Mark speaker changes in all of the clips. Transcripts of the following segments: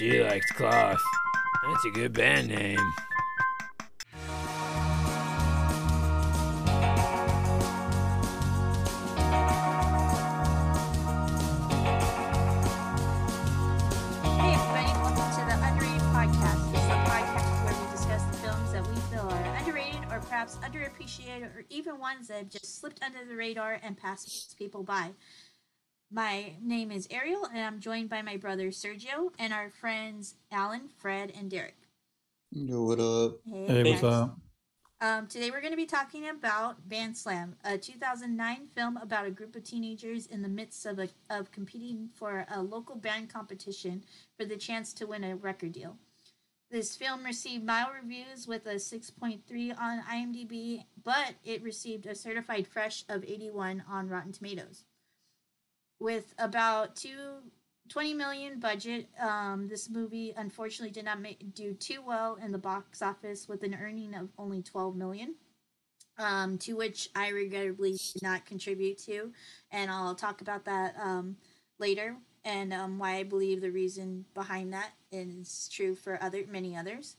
Speaker 1: She likes cloth. That's a good band name.
Speaker 2: Hey everybody, welcome to the Underrated Podcast. A podcast where we discuss the films that we feel are underrated or perhaps underappreciated or even ones that have just slipped under the radar and passed people by. My name is Ariel and I'm joined by my brother Sergio and our friends Alan, Fred, and Derek.
Speaker 3: Yo, what up?
Speaker 4: Hey, what's up?
Speaker 2: Um, today we're going to be talking about Bandslam, a 2009 film about a group of teenagers in the midst of, a, of competing for a local band competition for the chance to win a record deal. This film received mild reviews with a 6.3 on IMDb, but it received a certified fresh of 81 on Rotten Tomatoes. With about two 20 million budget, um, this movie unfortunately did not make, do too well in the box office with an earning of only 12 million. Um, to which I regrettably did not contribute to, and I'll talk about that um, later and um, why I believe the reason behind that is true for other many others.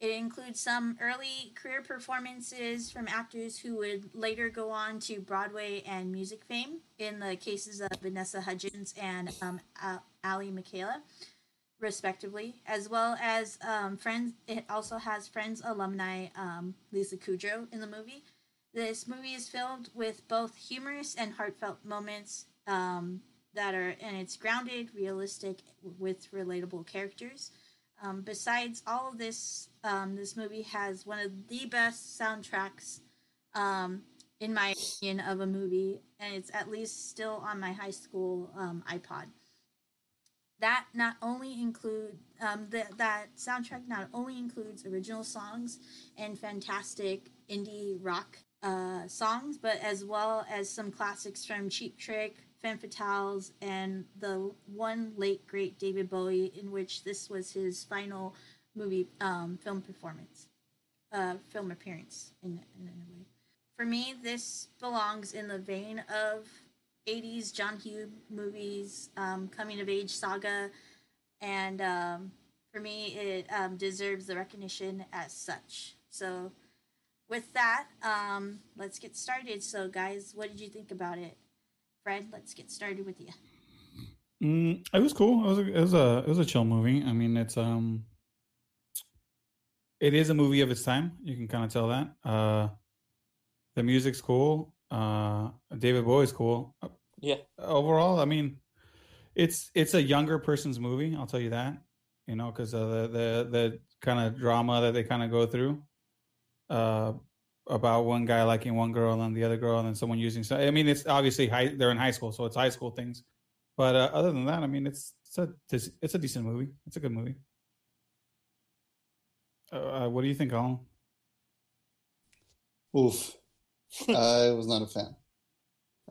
Speaker 2: It includes some early career performances from actors who would later go on to Broadway and music fame, in the cases of Vanessa Hudgens and um, Aly Michalka, respectively, as well as um, Friends. It also has Friends alumni um, Lisa Kudrow in the movie. This movie is filled with both humorous and heartfelt moments um, that are, and it's grounded, realistic, with relatable characters. Um, besides all of this, um, this movie has one of the best soundtracks, um, in my opinion, of a movie, and it's at least still on my high school um, iPod. That not only include um, that that soundtrack not only includes original songs and fantastic indie rock uh, songs, but as well as some classics from Cheap Trick, Femme Fatales, and the one late great David Bowie, in which this was his final movie um, film performance, uh, film appearance in, in a way. For me, this belongs in the vein of 80s John Hughes movies, um, coming of age saga, and um, for me, it um, deserves the recognition as such. So, with that, um, let's get started. So, guys, what did you think about it? Fred, let's get started with you.
Speaker 4: Mm, it was cool. It was a, it was a it was a chill movie. I mean, it's um, it is a movie of its time. You can kind of tell that. Uh, the music's cool. Uh, David Bowie's cool. Uh,
Speaker 5: Yeah.
Speaker 4: Overall, I mean, it's it's a younger person's movie. I'll tell you that. You know, because of the the the kind of drama that they kind of go through. Uh, about one guy liking one girl and the other girl, and then someone using. So I mean, it's obviously high. They're in high school, so it's high school things. But uh, other than that, I mean, it's it's a it's a decent movie. It's a good movie. Uh, uh, what do you think, Colin?
Speaker 3: Oof. I was not a fan.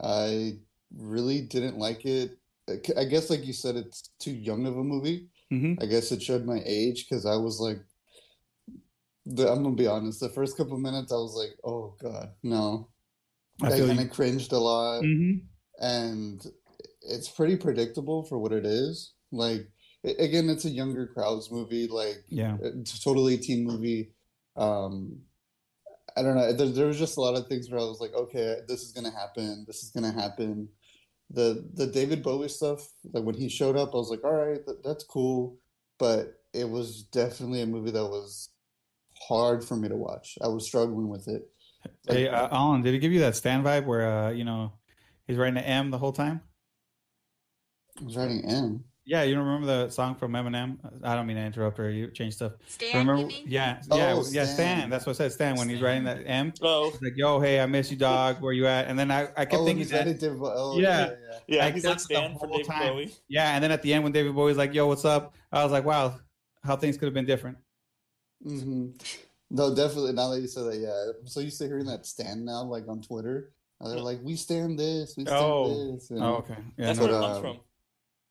Speaker 3: I really didn't like it. I guess, like you said, it's too young of a movie.
Speaker 4: Mm-hmm.
Speaker 3: I guess it showed my age because I was like, the, I'm gonna be honest. The first couple minutes, I was like, "Oh God, no!"
Speaker 4: I
Speaker 3: I kind of cringed a lot,
Speaker 4: Mm-hmm.
Speaker 3: and it's pretty predictable for what it is. Like, again, it's a younger crowd's movie. Like,
Speaker 4: Yeah.
Speaker 3: it's a totally teen movie. Um, I don't know. There, there was just a lot of things where I was like, okay, this is gonna happen. This is gonna happen. The the David Bowie stuff, like when he showed up, I was like, all right, that, that's cool. But it was definitely a movie that was hard for me to watch. I was struggling with it. Like,
Speaker 4: Hey, uh, Alan, did he give you that Stan vibe where uh, you know he's writing an M the whole time?
Speaker 3: I was writing M.
Speaker 4: Yeah, you don't remember the song from Eminem? I don't mean to interrupt or you change stuff.
Speaker 2: Stan,
Speaker 4: remember?
Speaker 2: you mean?
Speaker 4: Yeah,
Speaker 3: Oh,
Speaker 4: yeah, yeah.
Speaker 3: Stan.
Speaker 4: Stan. That's what I said. Stan when he's writing that M.
Speaker 5: Oh,
Speaker 4: like, "Yo, hey, I miss you, dog. Where you at?" And then I, I kept
Speaker 3: Oh,
Speaker 4: thinking
Speaker 3: he's
Speaker 4: that.
Speaker 3: writing David Oh,
Speaker 4: Yeah.
Speaker 3: yeah, yeah.
Speaker 5: yeah,
Speaker 4: Like,
Speaker 5: he's like
Speaker 4: the
Speaker 5: Stan for
Speaker 4: whole
Speaker 5: David
Speaker 4: time.
Speaker 5: Bowie.
Speaker 4: Yeah, and then at the end when David Bowie's like, "Yo, what's up?" I was like, "Wow, how things could have been different."
Speaker 3: Hmm No, definitely. Now that you said that, yeah, I'm so used to hearing that stand now, like on Twitter. Uh, They're like, "We stand this, we stand
Speaker 4: Oh.
Speaker 3: this." you
Speaker 4: Oh, okay. Yeah,
Speaker 5: That's
Speaker 4: no,
Speaker 5: where it comes
Speaker 3: um,
Speaker 5: from.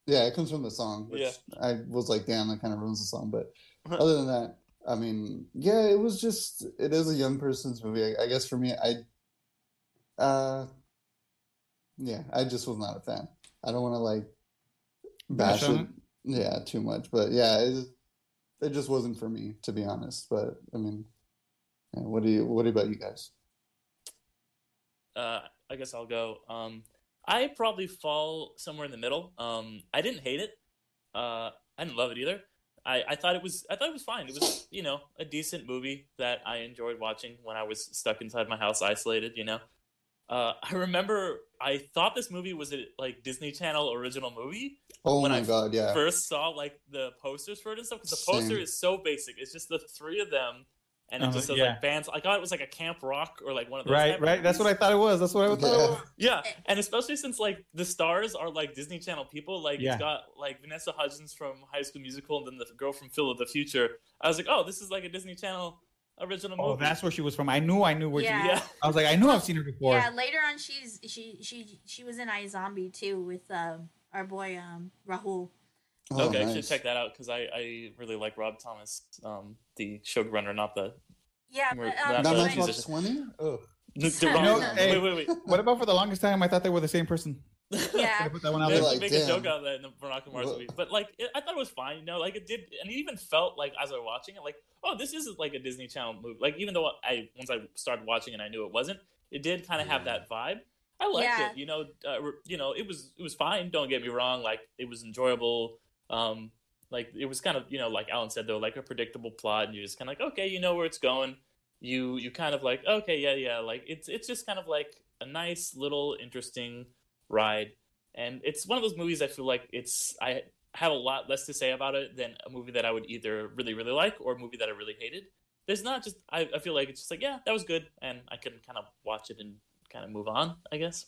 Speaker 3: Yeah, it comes from the song, which
Speaker 5: Yeah.
Speaker 3: I was like, "Damn, that kind of ruins the song." But other than that, I mean, yeah, it was just it is a young person's movie. I, I guess for me, I, uh, yeah, I just was not a fan. I don't want to like bash
Speaker 4: Bash on
Speaker 3: it. yeah, too much. But yeah, it, just- wasn't for me, to be honest. But I mean, yeah, what do you? What about you guys?
Speaker 5: uh, I guess I'll go. Um, I probably fall somewhere in the middle. Um, I didn't hate it. Uh, I didn't love it either. I, I thought it was I thought it was fine. It was you know a decent movie that I enjoyed watching when I was stuck inside my house, isolated. You know, uh, I remember I thought this movie was a like Disney Channel original movie
Speaker 3: Oh
Speaker 5: When
Speaker 3: my
Speaker 5: I
Speaker 3: God, yeah.
Speaker 5: first saw like the posters for it and stuff because the poster
Speaker 3: Same.
Speaker 5: is so basic. It's just the three of them, and it
Speaker 4: Uh-huh,
Speaker 5: just says
Speaker 4: yeah.
Speaker 5: like bands. I thought it was like a Camp Rock or like one of those.
Speaker 4: Right,
Speaker 5: type of
Speaker 4: right. That's what I thought it was. That's what I thought
Speaker 3: Yeah.
Speaker 4: was.
Speaker 5: Yeah, and especially since like the stars are like Disney Channel people, like
Speaker 4: Yeah.
Speaker 5: it's got like Vanessa Hudgens from High School Musical and then the girl from Phil of the Future. I was like, oh, this is like a Disney Channel original
Speaker 4: Oh, that's where she was from. I knew I knew where
Speaker 2: Yeah.
Speaker 4: she
Speaker 5: yeah.
Speaker 4: I was like, I knew I've seen her before.
Speaker 2: Yeah, later on, she's she she she was in iZombie too with um, our boy um, Rahul.
Speaker 3: Oh,
Speaker 5: okay, I should check that out because I, I really like Rob Thomas, um, the showrunner, not the
Speaker 2: Yeah, but, um,
Speaker 5: not
Speaker 3: Not
Speaker 5: the
Speaker 3: my
Speaker 2: anyway-
Speaker 3: top
Speaker 5: musician.
Speaker 3: twenty. Oh,
Speaker 5: the, the
Speaker 2: You
Speaker 5: wrong.
Speaker 2: know,
Speaker 4: hey.
Speaker 5: wait, wait, wait.
Speaker 4: What about for the longest time? I thought they were the same person.
Speaker 2: Yeah,
Speaker 4: put that one out
Speaker 5: They
Speaker 4: there.
Speaker 3: like,
Speaker 5: make a joke out of that in the Veronica Mars movie, but like it, I thought it was fine. You know, like it did, and it even felt like as I was watching it, like oh, this is like a Disney Channel movie. Like even though I once I started watching and I knew it wasn't, it did kind of have that vibe. I liked
Speaker 2: Yeah.
Speaker 5: it. You know, uh, you know, it was it was fine. Don't get me wrong. Like it was enjoyable. Um, like it was kind of you know, like Alan said though, like a predictable plot, and you're just kind of like, okay, you know where it's going. You you kind of like okay, yeah, yeah. Like it's it's just kind of like a nice little interesting ride and it's one of those movies I feel like it's I have a lot less to say about it than a movie that I would either really really like or a movie that I really hated. There's not just I, I feel like it's just like yeah that was good and I can kind of watch it and kind of move on I guess.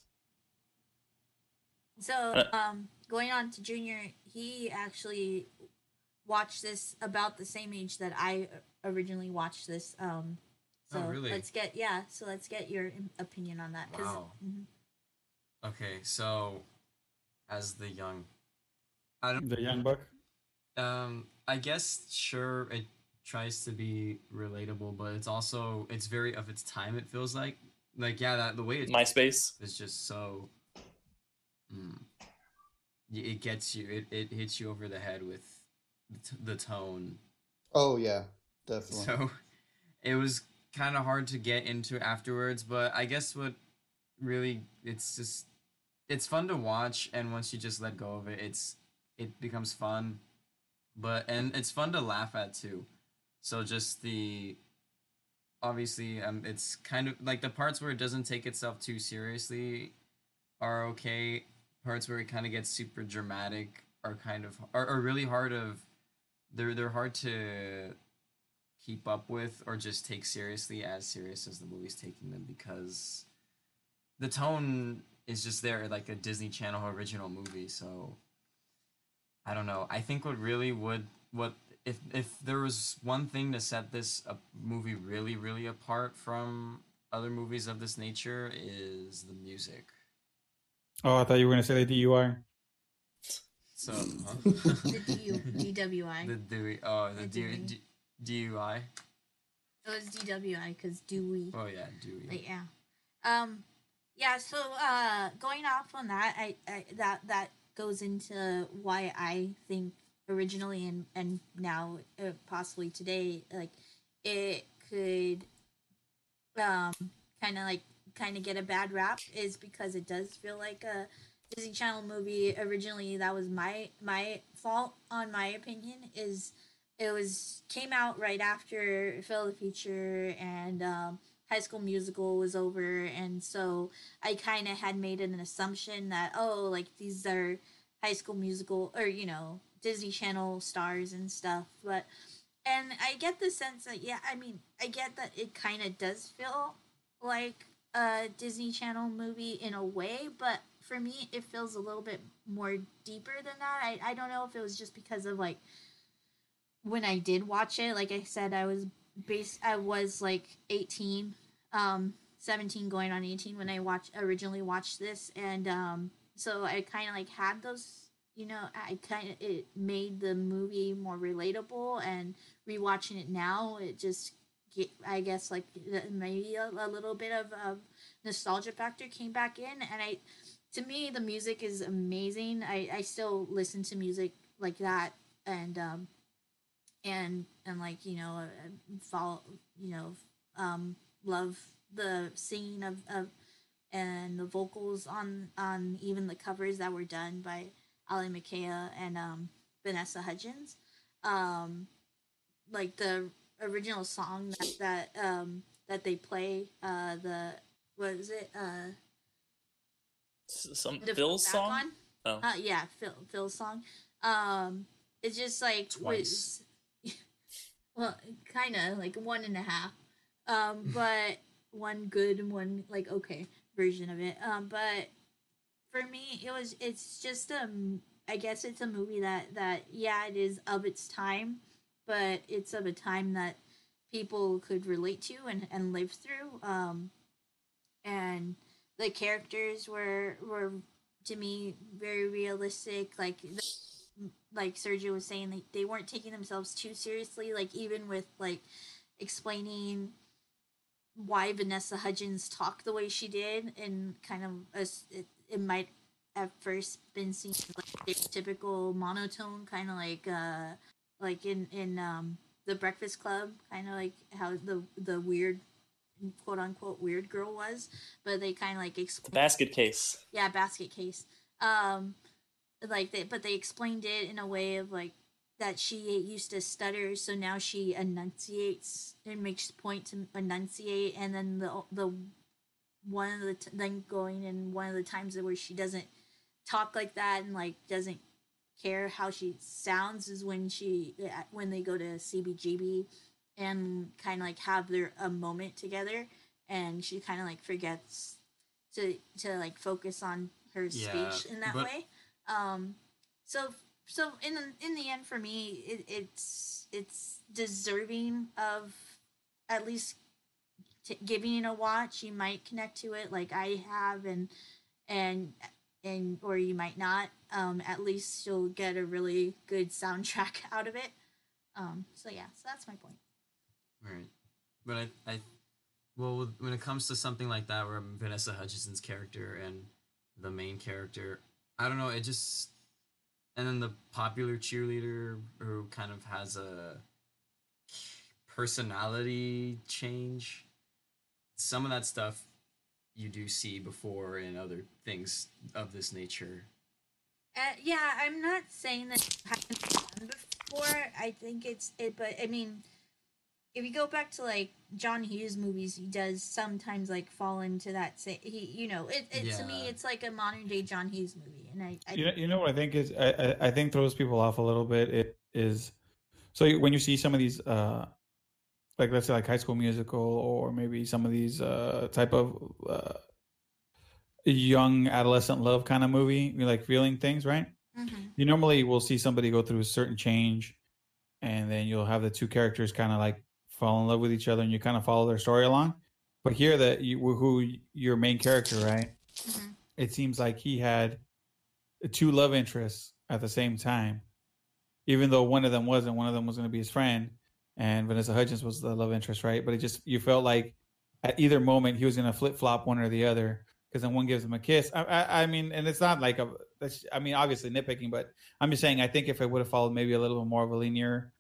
Speaker 2: So,
Speaker 5: Uh,
Speaker 2: um, going on to Junior, he actually watched this about the same age that I originally watched this. Um, so
Speaker 6: Oh, really?
Speaker 2: let's get yeah. So let's get your opinion on that. 'cause-
Speaker 6: Wow.
Speaker 2: mhm.
Speaker 6: Okay, so as the young, I don't.
Speaker 4: The young buck.
Speaker 6: Um, I guess sure it tries to be relatable, but it's also it's very of its time. It feels like like yeah, that the way it
Speaker 5: MySpace.
Speaker 6: is just so. Mm, it gets you. It, it hits you over the head with the tone.
Speaker 3: oh yeah, definitely.
Speaker 6: So it was kind of hard to get into afterwards, but I guess what really it's just it's fun to watch and once you just let go of it, it's it becomes fun. But and it's fun to laugh at too. So just the obviously um it's kind of like the parts where it doesn't take itself too seriously are okay. Parts where it kind of gets super dramatic are kind of are, are really hard of they're they're hard to keep up with or just take seriously as serious as the movie's taking them because the tone is just there like a Disney Channel original movie so I don't know I think what really would what if if there was one thing to set this a movie really really apart from other movies of this nature is the music
Speaker 4: Oh, I thought you were gonna say the DUI.
Speaker 6: so
Speaker 2: The DU, DWI.
Speaker 6: the Dewey oh the
Speaker 2: The
Speaker 6: D,
Speaker 2: Dewey.
Speaker 6: D, DUI
Speaker 2: it was DWI because Dewey.
Speaker 6: oh yeah Dewey
Speaker 2: But yeah. Um yeah, so uh going off on that, I, I that that goes into why I think originally and and now uh, possibly today like it could um kind of like kind of get a bad rap is because it does feel like a Disney Channel movie originally. That was my my fault on my opinion is it was came out right after Phil the Future and um High School Musical was over, and so I kind of had made an assumption that oh, like these are High School Musical or you know Disney Channel stars and stuff, but and I get the sense that yeah, I mean I get that it kind of does feel like a Disney Channel movie in a way, but for me it feels a little bit more deeper than that. I I don't know if it was just because of like when I did watch it, like I said, I was base I was like 18 um 17 going on 18 when I watched originally watched this and um so I kind of like had those you know I kind of it made the movie more relatable and rewatching it now it just get I guess like maybe a, a little bit of, of nostalgia factor came back in and I to me the music is amazing. I I still listen to music like that and um and and like you know uh, follow you know um love the singing of of and the vocals on on even the covers that were done by Aly Michalka and um Vanessa Hudgens um like the original song that that um that they play uh the what is it uh
Speaker 5: Some
Speaker 2: to
Speaker 5: Phil's song. Oh.
Speaker 2: Uh, yeah, Phil Phil's song. Um, it's just like
Speaker 6: Twice.
Speaker 2: was- well, kind of like one and a half. Um, but one good and one like okay version of it. Um, but for me, it was it's just um I guess it's a movie that that yeah it is of its time, but it's of a time that people could relate to and and live through. Um, and the characters were were to me very realistic like the, like Sergio was saying they, they weren't taking themselves too seriously like even with like explaining why Vanessa Hudgens talked the way she did and kind of as it, it might at first been seen like typical monotone kind of like uh like in in um the breakfast club kind of like how the the weird quote unquote weird girl was but they kind of like explained
Speaker 5: Basket case.
Speaker 2: yeah basket case um like they but they explained it in a way of like that she used to stutter so now she enunciates and makes point to enunciate and then the the one of the t- then going in one of the times where she doesn't talk like that and like doesn't care how she sounds is when she uh, when they go to CBGB and kind of like have their a moment together and she kind of like forgets to to like focus on her
Speaker 6: Yeah,
Speaker 2: speech in that
Speaker 6: but-
Speaker 2: way um so so in the, in the end for me it, it's it's deserving of at least t- giving it a watch. You might connect to it like i have and and and or you might not. Um at least you'll get a really good soundtrack out of it. Um so yeah so that's my point.
Speaker 6: Right. But I, I, well, when it comes to something like that, where Vanessa Hutchinson's character and the main character, I don't know, it just, and then the popular cheerleader who kind of has a personality change. Some of that stuff you do see before in other things of this nature.
Speaker 2: Uh, yeah, I'm not saying that it hasn't before. I think it's it, but I mean, if you go back to like John Hughes movies, he does sometimes like fall into that. Say he, you know, it, it to me, it's like a modern day John Hughes movie, and I, I
Speaker 4: You know, you know what I think is I, I I think throws people off a little bit. It is so when you see some of these uh like let's say like High School Musical or maybe some of these uh type of uh young adolescent love kind of movie, you like feeling things, right?
Speaker 2: Mhm.
Speaker 4: You normally will see somebody go through a certain change, and then you'll have the two characters kind of like fall in love with each other, and you kind of follow their story along. But here, that you who your main character, right?
Speaker 2: Mhm.
Speaker 4: It seems like he had two love interests at the same time, even though one of them wasn't. One of them was going to be his friend, and Vanessa Hudgens was the love interest, right? But it just you felt like at either moment he was going to flip flop one or the other because then one gives him a kiss. I, I, I mean, and it's not like a. That's, I mean, obviously nitpicking, but I'm just saying. I think if it would have followed maybe a little bit more of a linear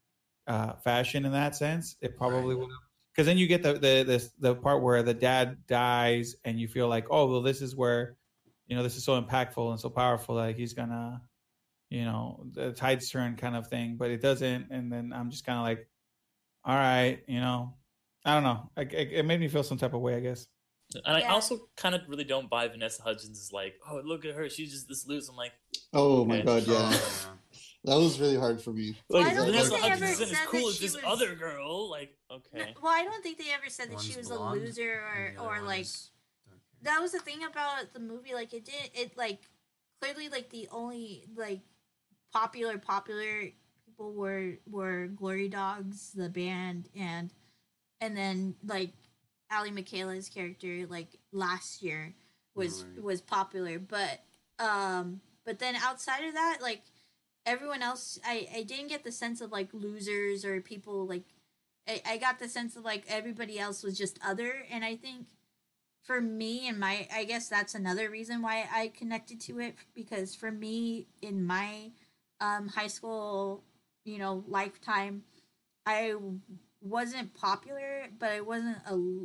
Speaker 4: uh, fashion in that sense, it probably
Speaker 6: Right.
Speaker 4: would. Because then you get the the this the part where the dad dies, and you feel like, oh well, this is where, you know, this is so impactful and so powerful that he's gonna, you know, the tides turn kind of thing. But it doesn't, and then I'm just kind of like, all right, you know, I don't know. Like, it, it made me feel some type of way, I guess.
Speaker 5: And I also kind of really don't buy Vanessa Hudgens is like, oh, look at her, she's just this loose. I'm like,
Speaker 3: Oh my god, yeah. That was really hard for me.
Speaker 2: Well,
Speaker 5: like
Speaker 2: I don't
Speaker 5: Vanessa
Speaker 2: think they
Speaker 5: Hudgens
Speaker 2: ever
Speaker 5: isn't as
Speaker 2: said
Speaker 5: cool
Speaker 2: that
Speaker 5: as
Speaker 2: she
Speaker 5: this
Speaker 2: was-
Speaker 5: other girl. Like, okay,
Speaker 2: well, I don't think they ever said that
Speaker 6: One's
Speaker 2: she was
Speaker 6: blonde,
Speaker 2: a loser or or like
Speaker 6: is dark hair.
Speaker 2: that was the thing about the movie like it didn't. it like clearly like the only like popular popular people were were glory dogs the band and and then like Aly Michalka's character like last year was
Speaker 6: Right.
Speaker 2: was popular but um but then outside of that like everyone else i i didn't get the sense of like losers or people like I, I got the sense of like everybody else was just other and i think for me and my i guess that's another reason why i connected to it because for me in my um, high school, you know, lifetime, I wasn't popular, but I wasn't a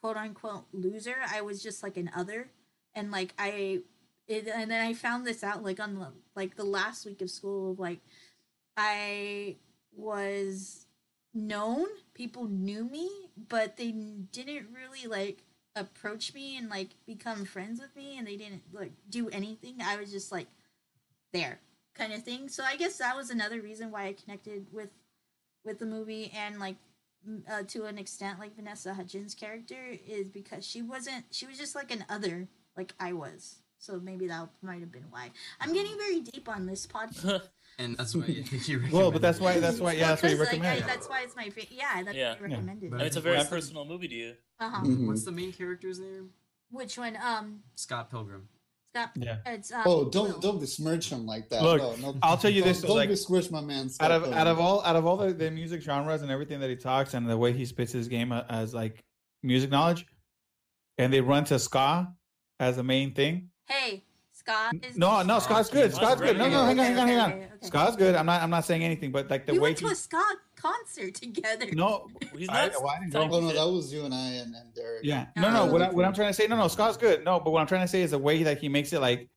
Speaker 2: quote unquote loser. I was just like an other, and like I, it, and then I found this out like on the like the last week of school. Like I was known, people knew me, but they didn't really like approach me and like become friends with me, and they didn't like do anything. I was just like there kind of thing. So I guess that was another reason why I connected with with the movie and like uh, to an extent like Vanessa Hudgens character is because she wasn't she was just like an other like I was. So maybe that might have been why. I'm getting very deep on this podcast.
Speaker 6: And that's why you, you
Speaker 4: Well, but that's why that's why yeah that's why you
Speaker 2: Because, like,
Speaker 4: recommend
Speaker 2: I,
Speaker 4: it.
Speaker 2: that's why it's my fa- yeah. That's
Speaker 5: Yeah.
Speaker 2: why I recommended
Speaker 6: But
Speaker 5: and it's a
Speaker 6: I
Speaker 5: very
Speaker 6: think-
Speaker 5: personal movie to you.
Speaker 2: Uh huh.
Speaker 3: Mhm.
Speaker 6: What's the main character's name?
Speaker 2: Which one? Um,
Speaker 6: Scott Pilgrim.
Speaker 2: Scott.
Speaker 4: Yeah.
Speaker 2: It's um,
Speaker 3: Oh, don't don't besmirch him like that.
Speaker 4: Look,
Speaker 3: no, no,
Speaker 4: I'll tell you
Speaker 3: don't,
Speaker 4: this,
Speaker 3: Don't
Speaker 4: like,
Speaker 3: besmirch my man.
Speaker 4: out
Speaker 3: Scott
Speaker 4: of out of all out of all the, the music genres and everything that he talks and the way he spits his game as like music knowledge, and they run to ska as the main thing.
Speaker 2: Hey, Scott is.
Speaker 4: No, no, Scott's good.
Speaker 5: Scott's
Speaker 4: Scott's good. No, no, hang on, hang on, hang on.
Speaker 2: Okay, okay, okay.
Speaker 4: Scott's good. I'm not. I'm not saying anything, but like the
Speaker 2: we
Speaker 4: way
Speaker 2: went to
Speaker 4: he.
Speaker 2: a Scott concert together.
Speaker 4: No,
Speaker 5: He's
Speaker 4: I,
Speaker 5: not.
Speaker 4: well, I didn't
Speaker 5: Tell
Speaker 4: go.
Speaker 3: Oh no, that was you and I and, and Derek.
Speaker 4: Yeah, no, no. What, I, what I'm oh. trying to say, no, no. Scott's good. No, but what I'm trying to say is the way that he makes it like,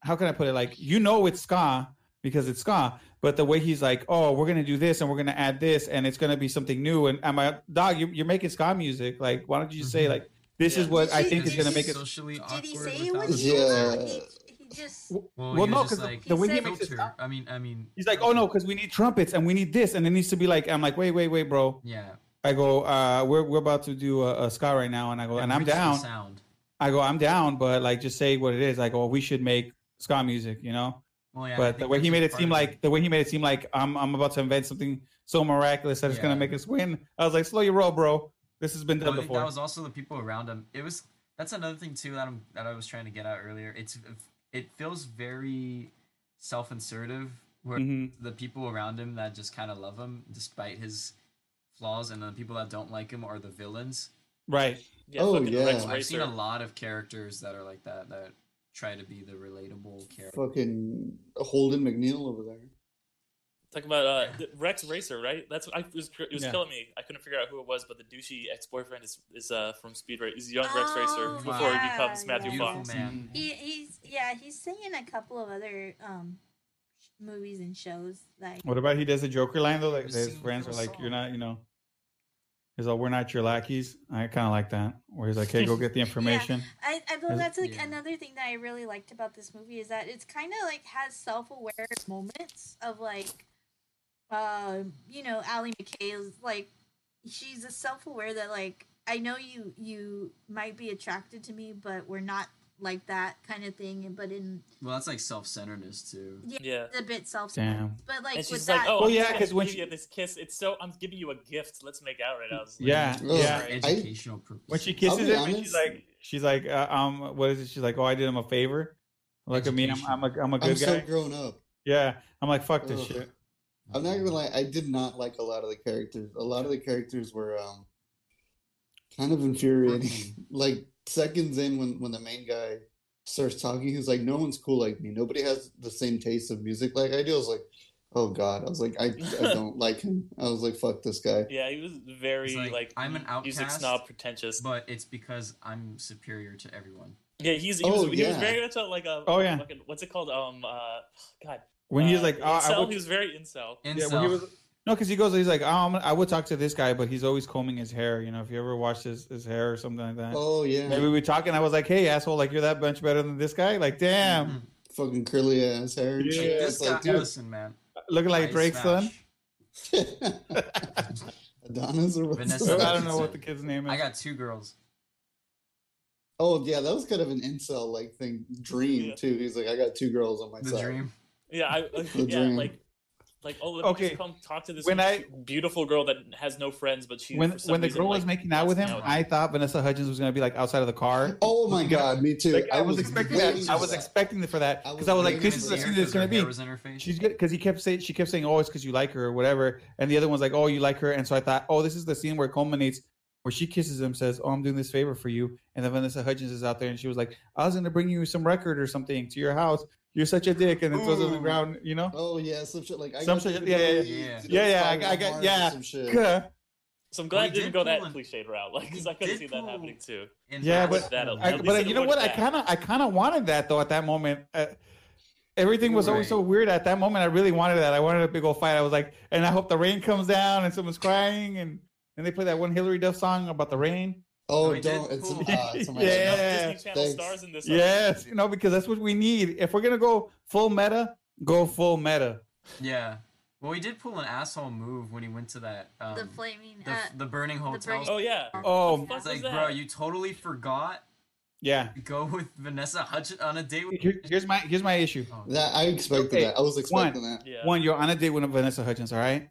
Speaker 4: how can I put it? Like you know it's ska because it's ska, but the way he's like, oh, we're gonna do this and we're gonna add this and it's gonna be something new. And I'm like, dog, you, you're making ska music. Like, why don't you just say
Speaker 6: mm-hmm.
Speaker 4: like, this is
Speaker 5: Yeah.
Speaker 4: what I think
Speaker 2: he-
Speaker 4: is gonna make it.
Speaker 6: socially awkward.
Speaker 2: Did he say it
Speaker 6: without
Speaker 2: was
Speaker 6: the-
Speaker 3: Yeah.
Speaker 2: He, he just.
Speaker 6: Well,
Speaker 4: Well,
Speaker 6: he
Speaker 4: no,
Speaker 6: was just
Speaker 4: 'cause the-
Speaker 6: like,
Speaker 4: the
Speaker 2: way he
Speaker 4: makes it sound-
Speaker 6: I mean, I mean.
Speaker 4: He's like, oh no, because we need trumpets and we need this and it needs to be like. I'm like, wait, wait, wait, bro.
Speaker 6: Yeah.
Speaker 4: I go, uh, we're we're about to do a, a ska right now, and I go, and I'm down.
Speaker 6: Sound.
Speaker 4: I go, I'm down, but like, just say what it is. I go, we should make ska music, you know.
Speaker 6: Well, yeah.
Speaker 4: But the way he made it seem
Speaker 6: of
Speaker 4: like the way he made it seem like I'm I'm about to invent something so miraculous that it's gonna make us win. I was like, slow your roll, bro. This has been done
Speaker 6: Well,
Speaker 4: before.
Speaker 6: that was also the people around him. It was that's another thing too that I'm that I was trying to get at earlier. It's it feels very self-insertive where
Speaker 4: Mhm.
Speaker 6: the people around him that just kind of love him despite his flaws and the people that don't like him are the villains.
Speaker 4: Right.
Speaker 5: Yeah,
Speaker 3: Oh, yeah.
Speaker 5: Rex
Speaker 6: I've seen a lot of characters that are like that that try to be the relatable character.
Speaker 3: Fucking Holden McNeil over there.
Speaker 5: Talking about uh, the Rex Racer, right? That's what I it was. It was
Speaker 4: Yeah.
Speaker 5: killing me. I couldn't figure out who it was, but the douchey ex-boyfriend is is uh, from Speed Racer. He's young Rex Racer
Speaker 2: Oh,
Speaker 5: before he
Speaker 2: yeah,
Speaker 5: becomes Matthew
Speaker 2: yeah.
Speaker 6: Beautiful
Speaker 5: Fox.
Speaker 6: man.
Speaker 2: He, he's yeah he's singing a couple of other um sh- movies and shows like
Speaker 4: What about he does a Joker line though? Like his friends are like,
Speaker 6: song.
Speaker 4: you're not, you know. He's like, we're not your lackeys. I kind of like that. Where he's like, hey, go get the information.
Speaker 2: I, I feel
Speaker 4: Is-
Speaker 2: that's like
Speaker 6: Yeah.
Speaker 2: another thing that I really liked about this movie is that it's kind of like has self aware moments of like, uh, you know, Allie McKay is like, she's a self aware that like I know you you might be attracted to me, but we're not like that kind of thing. But in
Speaker 6: Well, that's like self-centeredness too.
Speaker 2: yeah,
Speaker 5: Yeah.
Speaker 2: a bit self
Speaker 4: Damn.
Speaker 2: but like
Speaker 5: And
Speaker 2: with
Speaker 5: she's
Speaker 2: that,
Speaker 5: like, "Oh,
Speaker 4: Well, yeah, because when
Speaker 5: give
Speaker 4: she-
Speaker 5: you this kiss, it's so I'm giving you a gift. Let's make out right now." Like-
Speaker 4: Yeah,
Speaker 3: Ugh.
Speaker 4: yeah.
Speaker 6: For
Speaker 3: I-
Speaker 6: educational purposes.
Speaker 4: When she kisses
Speaker 3: be
Speaker 4: him, and she's like, she's like, uh, um, what is it? She's like, oh, I did him a favor. Look at me, I'm,
Speaker 6: Education.
Speaker 4: I'm a, I'm a
Speaker 3: I'm
Speaker 4: good
Speaker 3: so
Speaker 4: guy.
Speaker 3: grown up.
Speaker 4: Yeah, I'm like, fuck this
Speaker 3: Ugh.
Speaker 4: shit.
Speaker 3: I'm not gonna lie, I did not like a lot of the characters. A lot of the characters were um kind of infuriating. like seconds in when when the main guy starts talking, he's like, No one's cool like me. Nobody has the same taste of music like I do. I was like, Oh god. I was like, I, I don't like him. I was like, fuck this guy.
Speaker 5: Yeah, he was very like,
Speaker 6: like, I'm an
Speaker 5: music
Speaker 6: outcast,
Speaker 5: snob, pretentious.
Speaker 6: but it's because I'm superior to everyone.
Speaker 5: yeah, he's he,
Speaker 3: Oh,
Speaker 5: was, he was
Speaker 3: yeah.
Speaker 5: very much like a
Speaker 4: Oh, yeah.
Speaker 5: fucking- what's it called? Um, uh, God,
Speaker 4: When
Speaker 5: uh,
Speaker 4: he's like, oh, I would,
Speaker 5: he was very incel.
Speaker 6: Incel.
Speaker 4: yeah, when he was, no, because he goes, he's like, um, I would talk to this guy, but he's always combing his hair. You know, if you ever watched his, his hair or something like that.
Speaker 3: Oh yeah.
Speaker 4: Maybe we talking. I was like, hey, asshole, like you're that much better than this guy. Like, damn,
Speaker 6: Mhm.
Speaker 3: Fucking curly ass hair. and
Speaker 4: Yeah,
Speaker 3: shit.
Speaker 6: this guy,
Speaker 3: like, dude.
Speaker 6: listen, man.
Speaker 4: looking like
Speaker 6: I
Speaker 4: Drake's son.
Speaker 3: Adonis or what's
Speaker 6: Vanessa?
Speaker 4: I don't know what the kid's name is.
Speaker 6: I got two girls.
Speaker 3: Oh yeah, that was kind of an incel like thing dream
Speaker 5: Yeah.
Speaker 3: too. He's like, I got two girls on my
Speaker 6: The
Speaker 3: side.
Speaker 6: dream.
Speaker 5: Yeah, I
Speaker 3: The
Speaker 5: yeah
Speaker 3: dream.
Speaker 5: like like oh let me
Speaker 4: Okay,
Speaker 5: just come talk to this
Speaker 4: when I-
Speaker 5: beautiful girl that has no friends, but she
Speaker 4: when
Speaker 5: for some
Speaker 4: when the
Speaker 5: reason,
Speaker 4: girl was making out with him, I thought Vanessa Hudgens was gonna be like outside of the car.
Speaker 3: Oh my god, me too.
Speaker 4: Like, I, was, expecting that. I was
Speaker 3: that.
Speaker 4: expecting for that because
Speaker 3: was
Speaker 4: I was like, this is the scene that it's gonna be.
Speaker 6: Was in her face.
Speaker 4: She's good because he kept saying she kept saying, "Oh, it's because you like her or whatever," and the other one's like, "Oh, you like her," and so I thought, "Oh, this is the scene where it culminates." Where she kisses him, says, "Oh, I'm doing this favor for you," and then Vanessa Hudgens is out there, and she was like, "I was going to bring you some record or something to your house." "You're such a dick," and then throws it on the ground. You know.
Speaker 3: Oh yeah, some shit like I
Speaker 4: Some
Speaker 3: got
Speaker 4: shit- yeah, yeah,
Speaker 6: yeah.
Speaker 4: Yeah, yeah, I got- I got- yeah.
Speaker 3: some shit.
Speaker 4: Yeah,
Speaker 5: So I'm glad
Speaker 6: he
Speaker 5: didn't go that
Speaker 6: pull an-
Speaker 5: cliched route, like because I could
Speaker 6: did
Speaker 5: see that happening too.
Speaker 6: In
Speaker 4: Yeah, but
Speaker 5: that-
Speaker 4: I, but you know
Speaker 5: wouldn't
Speaker 4: what? I kind of, I kind of wanted that though at that moment. Uh, everything was always so weird at that moment. I really wanted that. I wanted a big old fight. I was like, and I hope the rain comes down and someone's crying and and they play that one Hilary Duff song about the rain.
Speaker 3: Oh,
Speaker 6: he did
Speaker 3: don't! It's
Speaker 6: pull-
Speaker 3: uh, it's
Speaker 4: Yeah.
Speaker 5: Disney Channel
Speaker 3: Thanks.
Speaker 5: stars in this.
Speaker 4: Yes, you know because that's what we need. If we're gonna go full meta, go full meta.
Speaker 6: Yeah. Well, he did pull an asshole move when he went to that um,
Speaker 2: the flaming.
Speaker 6: the,
Speaker 2: uh,
Speaker 6: the burning hotel.
Speaker 2: burning-
Speaker 5: Oh yeah.
Speaker 4: Oh,
Speaker 5: What the fuck
Speaker 6: It's like, bro, you totally forgot.
Speaker 4: yeah.
Speaker 6: Go with Vanessa Hudgens on a date with.
Speaker 4: Here- here's my here's my issue.
Speaker 6: Oh,
Speaker 3: That I expected
Speaker 4: Okay,
Speaker 3: that. I was expecting that.
Speaker 5: Yeah.
Speaker 4: One, you're on a date with Vanessa Hudgens. All right.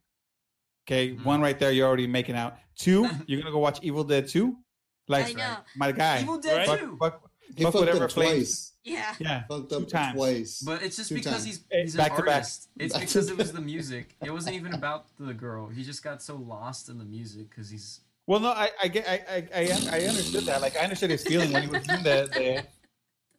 Speaker 4: Okay,
Speaker 6: Mhm.
Speaker 4: one right there, you're already making out. Two, you're gonna go watch Evil Dead Two, like
Speaker 2: I know.
Speaker 4: my guy.
Speaker 6: Evil Dead
Speaker 5: Right?
Speaker 6: too.
Speaker 4: Fuck,
Speaker 3: He
Speaker 4: fuck
Speaker 3: fucked
Speaker 4: whatever
Speaker 3: up
Speaker 4: flames.
Speaker 3: twice.
Speaker 2: Yeah.
Speaker 4: Yeah,
Speaker 3: Fucked
Speaker 4: two
Speaker 3: up
Speaker 4: times.
Speaker 3: twice.
Speaker 6: But it's just
Speaker 3: Two
Speaker 6: because
Speaker 3: times.
Speaker 6: he's he's
Speaker 4: back
Speaker 6: an
Speaker 4: to back.
Speaker 6: artist. It's
Speaker 3: Back to
Speaker 6: because it was the music. It wasn't even about the girl. He just got so lost in the music because he's.
Speaker 4: Well, no, I, I get, I, I, I, I understood that. Like, I understood his feeling when he was doing the, the,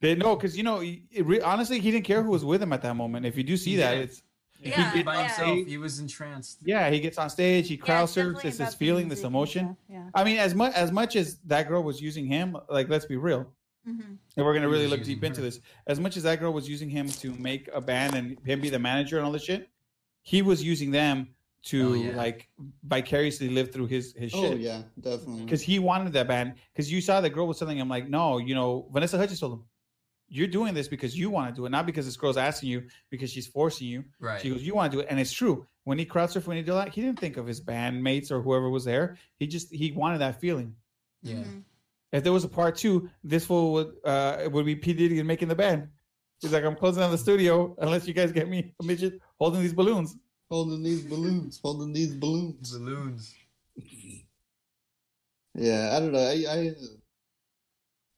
Speaker 4: the no, because you know, it re, honestly, he didn't care who was with him at that moment. If you do see
Speaker 6: He
Speaker 4: that, it's
Speaker 2: Yeah,
Speaker 6: he did by
Speaker 2: yeah.
Speaker 6: himself. He was entranced.
Speaker 4: yeah, he gets on stage, he
Speaker 2: Yeah,
Speaker 4: crowd
Speaker 2: it's
Speaker 4: surfs, it's
Speaker 2: about
Speaker 4: his
Speaker 2: the
Speaker 4: feeling, this emotion.
Speaker 2: stuff, Yeah.
Speaker 4: I mean, as much as much as that girl was using him, like, let's be real.
Speaker 2: hmm
Speaker 4: If we're gonna really look
Speaker 6: using
Speaker 4: deep into this, as much as that girl was using him to make a band and him be the manager and all this shit, he was using them to
Speaker 6: Oh, yeah.
Speaker 4: like vicariously live through his his shit.
Speaker 3: Oh yeah, definitely.
Speaker 4: because he wanted that band. Because you saw the girl was telling him like, no, you know, Vanessa Hudgens told him, you're doing this because you want to do it, not because this girl's asking you because she's forcing you.
Speaker 6: Right.
Speaker 4: She goes, you want to do it, and it's true. When he crowd surfed, when he did that, he didn't think of his bandmates or whoever was there. He just he wanted that feeling.
Speaker 6: yeah.
Speaker 2: Mm-hmm.
Speaker 4: If there was a part two, this fool would uh would be P Diddy and making the band. He's like, I'm closing down the studio unless you guys get me a midget holding these balloons.
Speaker 3: holding these balloons, holding these balloons.
Speaker 6: Balloons.
Speaker 3: Yeah, I don't know. I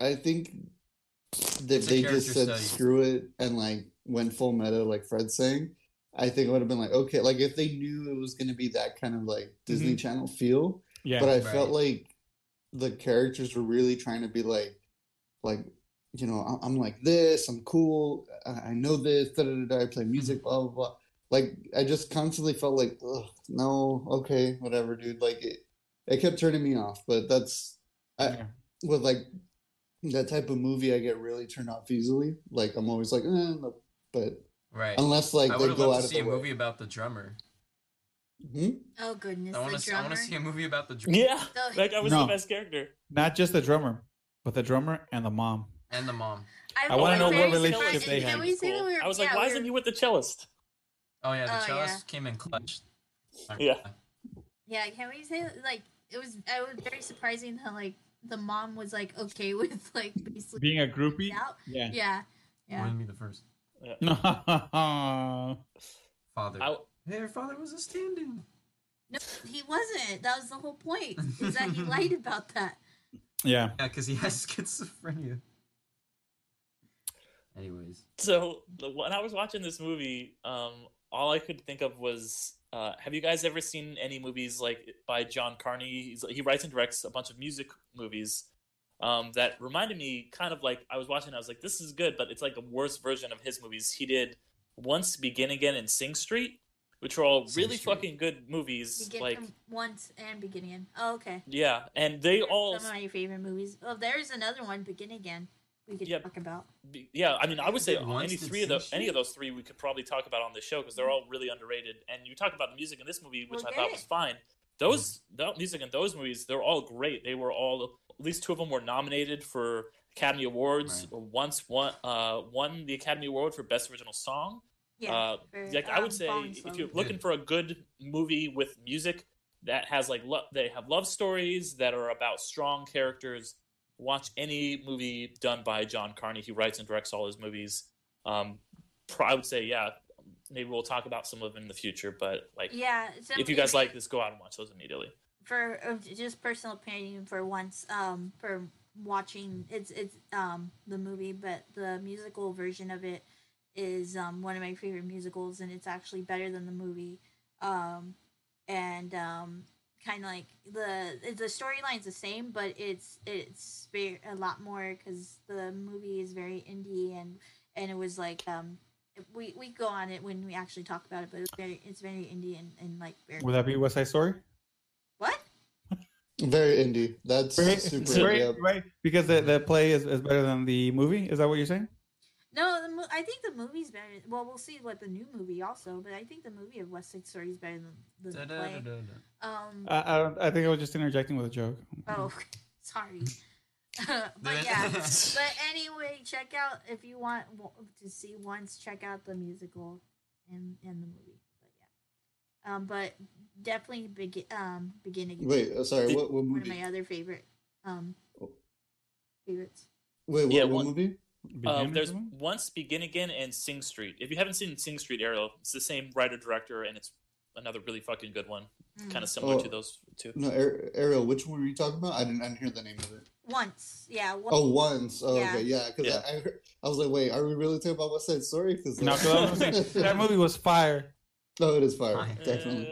Speaker 3: I, I think that they just said
Speaker 6: study.
Speaker 3: screw it and like went full meta, like Fred's saying. I think it would have been like okay, like if they knew it was going to be that kind of like Disney
Speaker 4: Mhm.
Speaker 3: Channel feel.
Speaker 4: Yeah.
Speaker 3: but I
Speaker 6: Right.
Speaker 3: felt like the characters were really trying to be like, like you know, I'm, I'm like this, I'm cool, I, I know this, da, da, da, da, I play music, blah blah blah. Like I just constantly felt like, Ugh, no, okay, whatever, dude. Like it, it kept turning me off. But that's I,
Speaker 4: Yeah.
Speaker 3: with like that type of movie, I get really turned off easily. Like I'm always like, eh, no. but
Speaker 6: Right.
Speaker 3: unless like
Speaker 6: I
Speaker 3: they go
Speaker 6: loved
Speaker 3: out
Speaker 6: to
Speaker 3: of
Speaker 6: see
Speaker 3: the
Speaker 6: a
Speaker 3: way.
Speaker 6: movie about the drummer.
Speaker 3: Hmm?
Speaker 2: Oh goodness,
Speaker 6: I want to. See, I want to see a movie about the drummer
Speaker 5: Yeah.
Speaker 2: The-
Speaker 5: That guy was
Speaker 4: No.
Speaker 5: the best character.
Speaker 4: Not just the drummer, but the drummer and the mom.
Speaker 6: and the mom.
Speaker 4: I wanna know what relationship they
Speaker 2: Can
Speaker 4: had.
Speaker 2: we say that we were,
Speaker 5: I was like,
Speaker 2: yeah,
Speaker 5: why
Speaker 2: we
Speaker 5: isn't
Speaker 2: were-
Speaker 5: he with the cellist?
Speaker 6: Oh yeah, the
Speaker 2: Oh,
Speaker 6: cellist
Speaker 2: yeah.
Speaker 6: came in clutch.
Speaker 5: Yeah.
Speaker 2: Yeah, can we say like it was? I was very surprising how like the mom was like okay with like basically
Speaker 4: Being a groupie.
Speaker 2: out.
Speaker 4: Yeah.
Speaker 2: Yeah, yeah.
Speaker 6: Wouldn't be the first
Speaker 4: yeah.
Speaker 6: father.
Speaker 5: I,
Speaker 6: Their father was a stand-in.
Speaker 2: No, he wasn't. That was the whole point. Is that he lied about that?
Speaker 6: Yeah. Yeah, because he has schizophrenia. Anyways,
Speaker 5: so the- when I was watching this movie, um, all I could think of was, uh, have you guys ever seen any movies like by John Carney? He's, he writes and directs a bunch of music movies um, that reminded me kind of like I was watching. I was like, this is good, but it's like a worse version of his movies. He did Once, Begin Again, and Sing Street, which are all
Speaker 6: Sing
Speaker 5: really
Speaker 6: Street.
Speaker 5: fucking good movies.
Speaker 2: Begin
Speaker 5: like,
Speaker 2: from once and begin again. Oh, okay.
Speaker 5: yeah, and they all
Speaker 2: Some of my favorite movies. Oh, there's another one. Begin again. We could
Speaker 5: Yep.
Speaker 2: talk about.
Speaker 5: Yeah, I mean, I would say
Speaker 6: Did
Speaker 5: any
Speaker 6: did
Speaker 5: three of those, any of those three, we could probably talk about on this show because they're all really underrated. And you talk about the music in this movie, which
Speaker 2: Well,
Speaker 5: I thought
Speaker 2: it.
Speaker 5: was fine. Those the music in those movies, they're all great. They were all at least two of them were nominated for Academy Awards. Once one uh, won the Academy Award for Best Original Song.
Speaker 2: Yeah.
Speaker 5: uh,
Speaker 2: for,
Speaker 5: like I
Speaker 2: um,
Speaker 5: would say, if you're looking for a good movie with music that has like lo- they have love stories that are about strong characters, watch any movie done by John Carney. He writes and directs all his movies. Um, I would say, yeah, maybe we'll talk about some of them in the future. But like,
Speaker 2: Yeah.
Speaker 5: If you guys like this, go out and watch those immediately.
Speaker 2: for uh, just personal opinion for once um for watching it's it's um the movie but the musical version of it is um one of my favorite musicals and it's actually better than the movie um and um kind of like the the storyline's the same but it's it's a lot more because the movie is very indie and and it was like um we we go on it when we actually talk about it, but it's very it's very indie and, and like very
Speaker 4: Would that be West Side Story?
Speaker 2: what?
Speaker 3: Very indie. That's
Speaker 4: Right,
Speaker 3: super.
Speaker 4: right,
Speaker 3: yeah.
Speaker 4: right. Because the, the play is, is better than the movie. Is that what you're saying?
Speaker 2: No, I think the movie's better. Well, we'll see what the new movie also, but I think the movie of West Side Story is better than, than the play. Um.
Speaker 4: I, I don't. I think I was just interjecting with a joke.
Speaker 2: Oh, sorry. but yeah, but anyway, check out if you want to see once. Check out the musical and and the movie. But yeah, um, but definitely begin um beginning.
Speaker 3: Wait, uh, sorry. What, what
Speaker 2: one of
Speaker 3: movie?
Speaker 2: my other favorite um favorites.
Speaker 3: Wait, what,
Speaker 5: Yeah,
Speaker 3: what
Speaker 5: one-
Speaker 3: movie?
Speaker 4: Begin
Speaker 5: Um, there's
Speaker 4: something?
Speaker 5: once Begin Again and Sing Street. If you haven't seen Sing Street, Ariel, it's the same writer director, and it's another really fucking good one.
Speaker 2: Mm.
Speaker 5: Kind of similar
Speaker 3: Oh.
Speaker 5: to those two.
Speaker 3: No, Ar- Ariel. Which one were you talking about? I didn't. I didn't hear the name of it.
Speaker 2: Once, yeah. Once.
Speaker 3: Oh, once. Oh,
Speaker 2: Yeah.
Speaker 3: okay, yeah. Because
Speaker 5: Yeah.
Speaker 3: I, I, heard, I was like, wait, are we really talking about West Side Story? Because
Speaker 4: No, 'cause I was gonna that movie was fire.
Speaker 3: No, it is fire,
Speaker 6: Fine.
Speaker 3: definitely.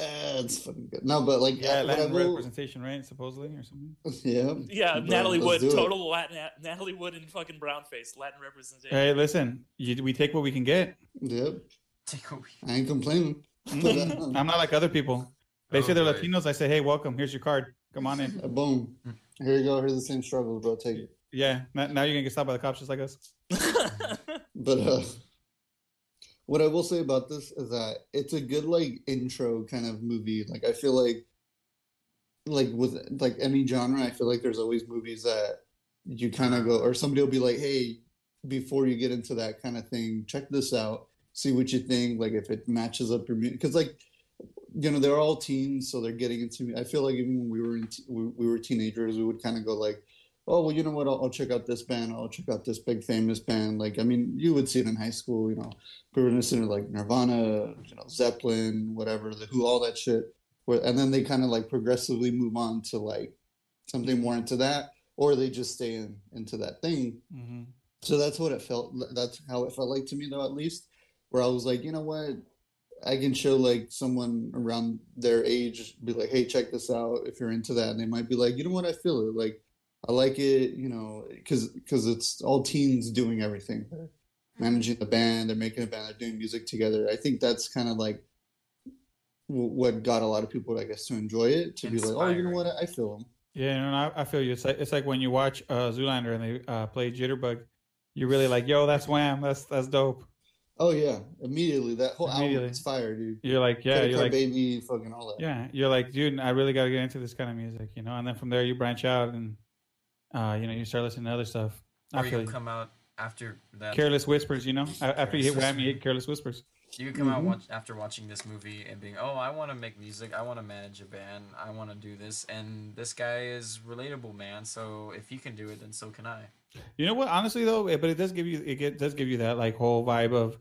Speaker 5: Uh,
Speaker 3: Eh, it's fucking good. No, but like,
Speaker 4: Yeah, Latin
Speaker 3: will,
Speaker 4: representation, right? Supposedly or something.
Speaker 3: yeah,
Speaker 5: yeah,
Speaker 3: But
Speaker 5: Natalie Wood,
Speaker 3: let's do it.
Speaker 5: total Latin, Natalie Wood and fucking brown face, Latin representation.
Speaker 4: Hey, listen, you, we take what we can get.
Speaker 3: Yep,
Speaker 6: Take a week.
Speaker 3: I ain't complaining.
Speaker 4: I'm not like other people. They
Speaker 6: Oh,
Speaker 4: say they're
Speaker 6: boy.
Speaker 4: Latinos. I say, hey, welcome. Here's your card. Come on in.
Speaker 3: Uh, Boom. Here you go. Here's the same struggles, bro. Take it.
Speaker 4: Yeah. Now, now you're gonna get stopped by the cops just like us.
Speaker 3: But uh, what I will say about this is that it's a good like intro kind of movie. Like I feel like, like with like any genre, I feel like there's always movies that you kind of go, or somebody will be like, "Hey, before you get into that kind of thing, check this out. See what you think. Like if it matches up your because like." You know they're all teens, so they're getting into. Me. I feel like even when we were in, t- we, we were teenagers, we would kind of go like, oh well you know what? I'll, I'll check out this band. I'll check out this big famous band. Like i mean you would see it in high school you know we were listening to like nirvana you know zeppelin whatever the who all that shit. And then they kind of like progressively move on to like something more into that or they just stay in into that thing.
Speaker 4: Hmm
Speaker 3: so that's what it felt that's how it felt like to me though at least where i was like you know what? I can show like someone around their age be like hey check this out. If you're into that and they might be like you know what? I feel it. Like i like it you know because because it's all teens doing everything. They're managing the band they're making a band they're doing music together. I think that's kind of like w- what got a lot of people i guess to enjoy it to be like oh you know what? I feel them
Speaker 4: Yeah, no, no, I, I feel you. It's like it's like when you watch uh, Zoolander and they uh, play Jitterbug, you're really like, yo, that's Wham, that's that's dope.
Speaker 3: oh yeah. Immediately that whole album is fire dude.
Speaker 4: You're like, yeah,
Speaker 3: Credit
Speaker 4: you're like,
Speaker 3: baby fucking all that.
Speaker 4: Yeah, you're like, dude, I really got to get into this kind of music, you know. And then from there, you branch out and, uh, you know, you start listening to other stuff. I
Speaker 6: Or
Speaker 4: feel
Speaker 6: you
Speaker 4: you.
Speaker 6: come out after that.
Speaker 4: Careless Whispers, you know. A- After you hit Wham, you hit Careless Whispers.
Speaker 6: You could come out
Speaker 3: Mhm.
Speaker 6: watch, after watching this movie and being, oh, I want to make music. I want to manage a band. I want to do this. And this guy is relatable, man. So if he can do it, then so can I.
Speaker 4: You know what? Honestly, though, it- but it does give you it get, does give you that like whole vibe of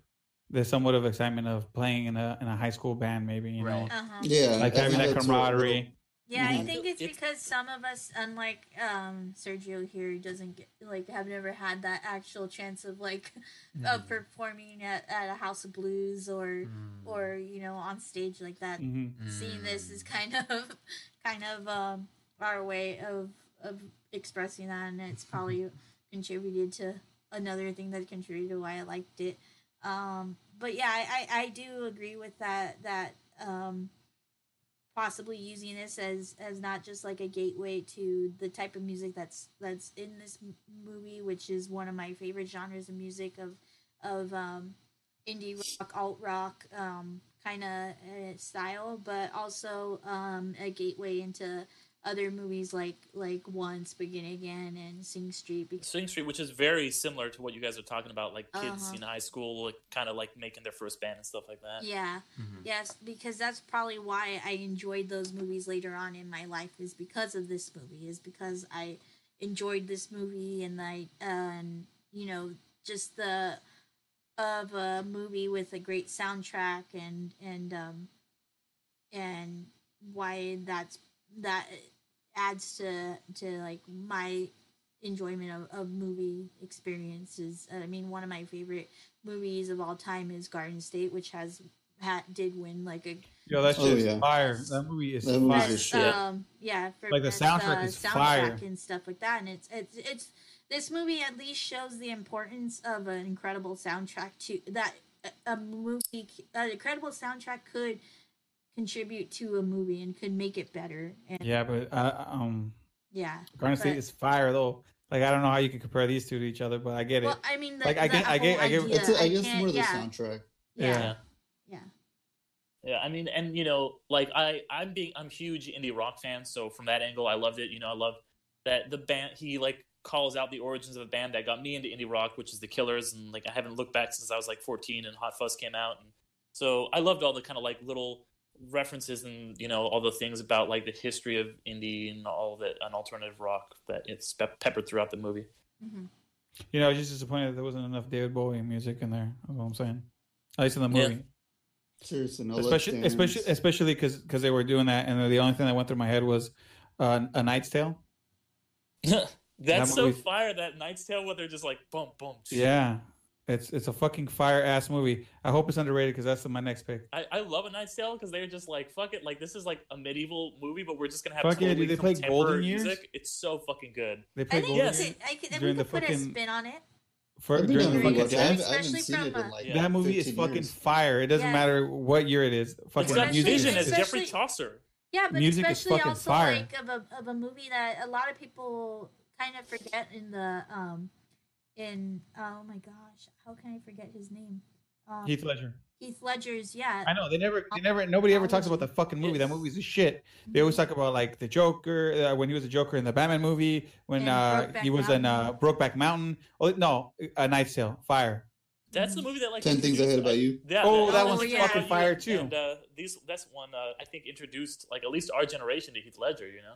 Speaker 4: the somewhat of excitement of playing in a in a high school band, maybe you know,
Speaker 6: Right.
Speaker 2: Uh-huh.
Speaker 3: Yeah,
Speaker 4: like having that
Speaker 3: that's what
Speaker 4: camaraderie.
Speaker 2: Yeah, I think it's
Speaker 5: It's-
Speaker 2: because some of us, unlike um, Sergio here, doesn't get like have never had that actual chance of like of performing at, at a House of Blues or
Speaker 6: Mm.
Speaker 2: or you know on stage like that.
Speaker 4: hmm
Speaker 2: Seeing this is kind of kind of um, our way of of expressing that, and it's probably contributed to another thing that contributed to why I liked it. Um, but yeah, I, I, I do agree with that that um, possibly using this as as not just like a gateway to the type of music that's that's in this m- movie, which is one of my favorite genres of music of of um, indie rock, alt rock um, kind of uh, style, but also um, a gateway into other movies like like Once, Begin Again, and Sing Street. Because
Speaker 5: Sing Street, which is very similar to what you guys are talking about, like kids
Speaker 2: Uh-huh.
Speaker 5: in high school, like, kind of like making their first band and stuff like that.
Speaker 2: yeah,
Speaker 6: Mhm.
Speaker 2: yes, because that's probably why I enjoyed those movies later on in my life is because of this movie. Is because I enjoyed this movie and I and you know just the of a movie with a great soundtrack and and um and why that's that adds to to like my enjoyment of, of movie experiences i mean one of my favorite movies of all time is garden state which has had did win like a
Speaker 4: Yo, that
Speaker 3: Oh,
Speaker 4: shit's
Speaker 3: yeah.
Speaker 4: fire. That movie is
Speaker 3: That
Speaker 4: fire.
Speaker 3: a shit.
Speaker 2: um yeah for
Speaker 4: Like, the
Speaker 2: best,
Speaker 4: soundtrack
Speaker 2: uh,
Speaker 4: is
Speaker 2: soundtrack
Speaker 4: fire.
Speaker 2: and stuff like that and it's it's it's this movie at least shows the importance of an incredible soundtrack to that a- a movie an incredible soundtrack could contribute to a movie and could make it better and
Speaker 4: Yeah, but uh, um,
Speaker 2: yeah
Speaker 4: Garden State is fire though. Like I don't know how you can compare these two to each other, but I get it.
Speaker 2: well i mean the,
Speaker 4: Like, I
Speaker 2: the
Speaker 4: get- I get-
Speaker 2: whole
Speaker 4: I get-
Speaker 3: It's, I guess more the
Speaker 2: yeah,
Speaker 3: soundtrack.
Speaker 2: yeah
Speaker 4: Yeah.
Speaker 2: yeah
Speaker 5: Yeah, I mean, and you know, like I, I'm being, I'm huge indie rock fan, so from that angle, I loved it. You know, I love that the band he like calls out the origins of a band that got me into indie rock, which is the Killers, and like I haven't looked back since I was like 14 and Hot Fuss came out, and so I loved all the kind of like little references and you know all the things about like the history of indie and all of an alternative rock that it's pe- peppered throughout the movie.
Speaker 2: hmm
Speaker 4: You know, I was just disappointed that there wasn't enough David Bowie music in there. That's what I'm saying. At least in the
Speaker 5: Yeah.
Speaker 4: movie,
Speaker 3: Seriously, no
Speaker 4: especially,
Speaker 3: Let's
Speaker 4: especially,
Speaker 3: Dance.
Speaker 4: especially because they were doing that, and the only thing that went through my head was uh, a Knight's Tale.
Speaker 5: That's
Speaker 4: That
Speaker 5: so
Speaker 4: movie-
Speaker 5: fire that Knight's Tale where they're just like boom boom.
Speaker 4: Yeah, it's it's a fucking fire ass movie. I hope it's underrated because that's my next pick.
Speaker 5: I, I love a Knight's Tale because they're just like fuck it, like this is like a medieval movie, but we're just gonna have
Speaker 4: Fuck yeah,
Speaker 5: totally
Speaker 4: dude, they play Golden Years?
Speaker 5: music. It's so fucking good.
Speaker 4: They
Speaker 2: i think
Speaker 4: Golden
Speaker 5: Yes.
Speaker 2: we
Speaker 4: Years
Speaker 2: could, I could, if we
Speaker 4: during the
Speaker 2: could put a
Speaker 4: fucking-
Speaker 2: spin on it
Speaker 4: for
Speaker 3: That'd be
Speaker 4: during the
Speaker 3: another
Speaker 4: fucking
Speaker 3: one. I I haven't
Speaker 2: Especially
Speaker 3: seen it
Speaker 2: from,
Speaker 3: in
Speaker 2: uh,
Speaker 3: like
Speaker 4: That movie is fucking
Speaker 3: years.
Speaker 4: fire. It doesn't
Speaker 2: Yeah.
Speaker 4: matter what year it is. Fucking
Speaker 5: It's
Speaker 4: music
Speaker 5: Vision
Speaker 4: is
Speaker 5: as
Speaker 4: just-
Speaker 5: Geoffrey
Speaker 2: Especially-
Speaker 5: Chaucer.
Speaker 2: Yeah, but
Speaker 4: Music
Speaker 2: especially also
Speaker 4: fire.
Speaker 2: like of a of a movie that a lot of people kind of forget in the um in oh my gosh, how can I forget his name? Um,
Speaker 4: Heath Ledger.
Speaker 2: Heath Ledger's yeah.
Speaker 4: I know they never, they never, nobody ever talks about the fucking movie. That movie's a shit. They always talk about like the Joker uh, when he was a Joker in the Batman movie, when uh, he was in uh, Brokeback Mountain. Oh no, A Knight's Tale, Fire.
Speaker 5: That's the movie that like
Speaker 3: 10 Things I Hate About You.
Speaker 5: Yeah,
Speaker 4: Oh,
Speaker 2: that
Speaker 5: oh,
Speaker 2: one's
Speaker 5: yeah.
Speaker 2: fucking
Speaker 4: fire, too.
Speaker 5: And uh, these that's one uh, I think introduced like at least our generation to Heath Ledger. You know.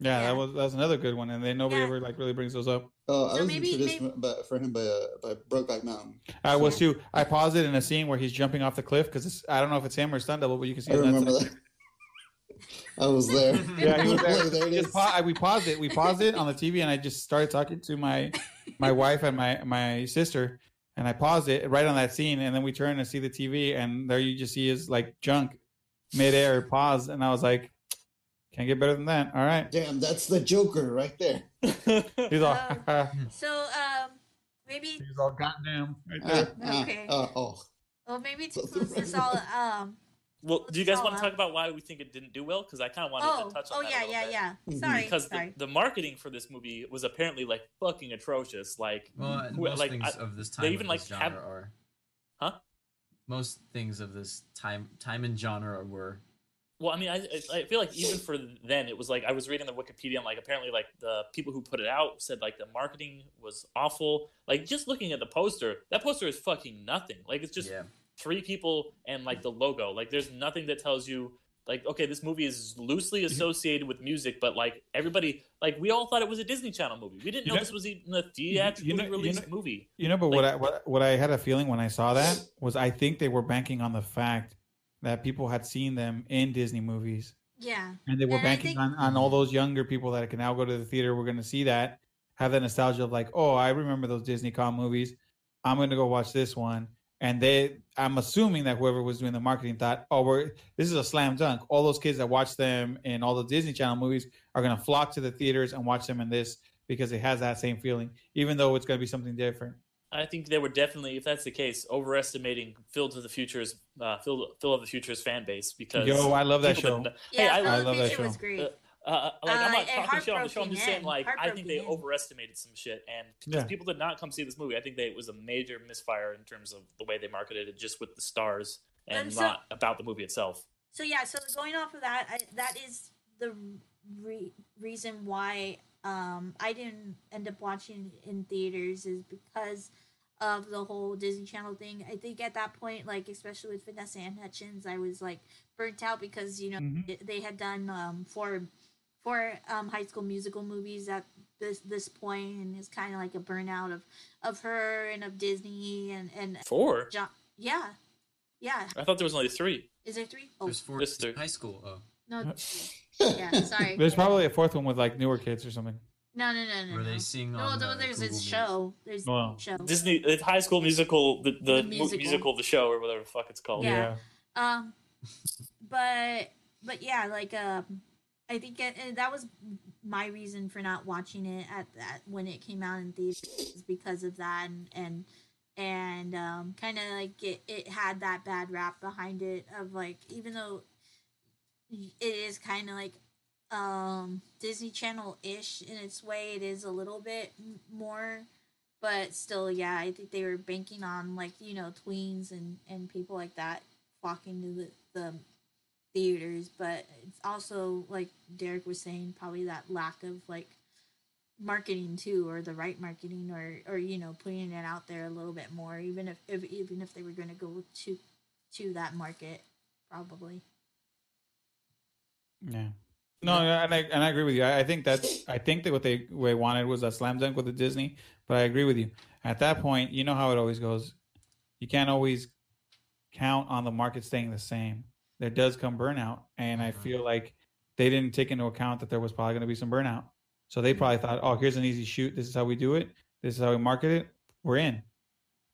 Speaker 4: Yeah,
Speaker 2: Yeah.
Speaker 4: that was that was another good one, and then nobody
Speaker 2: Yeah.
Speaker 4: ever like really brings those up.
Speaker 3: Oh, I
Speaker 2: So
Speaker 3: was
Speaker 2: maybe-
Speaker 3: introduced
Speaker 2: maybe-
Speaker 3: by, for him by uh, by Brokeback Mountain.
Speaker 4: I was too. I paused it in a scene where he's jumping off the cliff because I don't know if it's him or stunt double, but you can see.
Speaker 3: I
Speaker 4: his
Speaker 3: remember that. I was there.
Speaker 4: Yeah, he was there.
Speaker 3: Like, there it
Speaker 4: We
Speaker 3: is.
Speaker 4: pa- I- we paused it. We paused it on the TV, and I just started talking to my my wife and my my sister, and I paused it right on that scene, and then we turned and see the TV, and there you just see his like junk midair pause, and I was like, can't get better than that. All right,
Speaker 3: Damn, that's the Joker right there.
Speaker 4: he's all
Speaker 2: So um maybe
Speaker 4: he's all goddamn right
Speaker 3: Ah,
Speaker 4: there.
Speaker 3: ah,
Speaker 2: Okay.
Speaker 3: ah, oh,
Speaker 2: well maybe to close this all um
Speaker 5: well, do you guys want to talk about why we think it didn't do well? Because I kind of wanted
Speaker 2: oh
Speaker 5: to touch on
Speaker 2: oh
Speaker 5: that. a
Speaker 2: yeah
Speaker 5: little
Speaker 2: yeah
Speaker 5: bit.
Speaker 2: yeah
Speaker 3: Mhm.
Speaker 2: sorry
Speaker 5: Because the,
Speaker 2: sorry
Speaker 5: the marketing for this movie was apparently like fucking atrocious. Like,
Speaker 6: Well,
Speaker 5: Who-
Speaker 6: most
Speaker 5: like,
Speaker 6: things
Speaker 5: I-
Speaker 6: of this time they
Speaker 5: even,
Speaker 6: of this
Speaker 5: like,
Speaker 6: genre
Speaker 5: have-
Speaker 6: are.
Speaker 5: Huh?
Speaker 6: Most things of this time time and genre were.
Speaker 5: Well, I mean, I, I feel like even for then, it was like I was reading the Wikipedia, and like apparently, like the people who put it out said like the marketing was awful. Like just looking at the poster, that poster is fucking nothing. Like it's just
Speaker 6: yeah.
Speaker 5: three people and like the logo. Like there's nothing that tells you like okay, this movie is loosely associated with music, but like everybody like we all thought it was a Disney Channel movie. We didn't
Speaker 4: You
Speaker 5: know
Speaker 4: know-
Speaker 5: this was even a theatrically
Speaker 4: you know- you
Speaker 5: released
Speaker 4: know-
Speaker 5: movie.
Speaker 4: You know, but
Speaker 5: Like-
Speaker 4: what I what, what I had a feeling when I saw that was I think they were banking on the fact that people had seen them in Disney movies.
Speaker 2: yeah
Speaker 4: and they were
Speaker 2: And
Speaker 4: banking
Speaker 2: think-
Speaker 4: on, on all those younger people that can now go to the theater. We're going to see that, have that nostalgia of like, oh, I remember those Disney com movies. I'm going to go watch this one. And they, I'm assuming that whoever was doing the marketing thought, oh, we're this is a slam dunk. All those kids that watch them in all the Disney Channel movies are going to flock to the theaters and watch them in this because it has that same feeling, even though it's going to be something different.
Speaker 5: I think they were definitely, if that's the case, overestimating Phil to the Future's uh, Phil, Phil of the Future's fan base because
Speaker 4: Yo, I love that show.
Speaker 2: yeah
Speaker 5: Hey, I
Speaker 4: I love that
Speaker 2: Future was
Speaker 4: show.
Speaker 2: great
Speaker 5: Uh, uh, like I'm
Speaker 2: Uh,
Speaker 5: not talking shit on the show. I'm just saying, like, I think they overestimated some shit, and because
Speaker 4: Yeah.
Speaker 5: people did not come see this movie, I think they, it was a major misfire in terms of the way they marketed it, just with the stars and
Speaker 2: And so-
Speaker 5: not about the movie itself.
Speaker 2: So yeah, so going off of that, I, that is the re- reason why um, I didn't end up watching in theaters is because of the whole Disney Channel thing. I think at that point, like especially with Vanessa Anne Hudgens, I was like burnt out because you know
Speaker 4: Mhm.
Speaker 2: they had done um, four four um, High School Musical movies at this this point, and it's kind of like a burnout of of her and of Disney and and
Speaker 5: Four?
Speaker 2: John. Yeah, yeah.
Speaker 5: I thought there was only three.
Speaker 2: Is there three? Oh
Speaker 6: There's four
Speaker 5: Just three.
Speaker 6: high school. Oh,
Speaker 2: no. Yeah, sorry.
Speaker 4: There's probably a fourth one with like newer kids or something.
Speaker 2: No, no, no, no.
Speaker 6: were they seeing
Speaker 2: No,
Speaker 6: on
Speaker 2: no,
Speaker 6: the
Speaker 2: there's
Speaker 6: Google
Speaker 2: this
Speaker 6: Meet?
Speaker 2: show. There's
Speaker 4: Wow.
Speaker 2: a show.
Speaker 5: Disney, the High School Musical, the, the,
Speaker 2: The musical.
Speaker 5: musical. the show, or whatever the fuck it's called.
Speaker 2: Yeah. Um, but but yeah, like um, I think it, it- that was my reason for not watching it at that when it came out in theaters because of that and and and um, kind of like it, it had that bad rap behind it of like even though it is kind of like um disney channel ish in its way it is a little bit more but still yeah i think they were banking on like you know tweens and and people like that flocking to the, the theaters but it's also like derek was saying probably that lack of like marketing too or the right marketing or or you know putting it out there a little bit more even if, if even if they were going to go to to that market probably
Speaker 4: Yeah. No, and I and I agree with you. I, I think that's I think that what they what they wanted was a slam dunk with the Disney, but I agree with you. At that point, you know how it always goes. You can't always count on the market staying the same. There does come burnout, and I
Speaker 6: Mhm.
Speaker 4: feel like they didn't take into account that there was probably going to be some burnout. So they probably thought, "Oh, here's an easy shoot. This is how we do it. This is how we market it. We're in."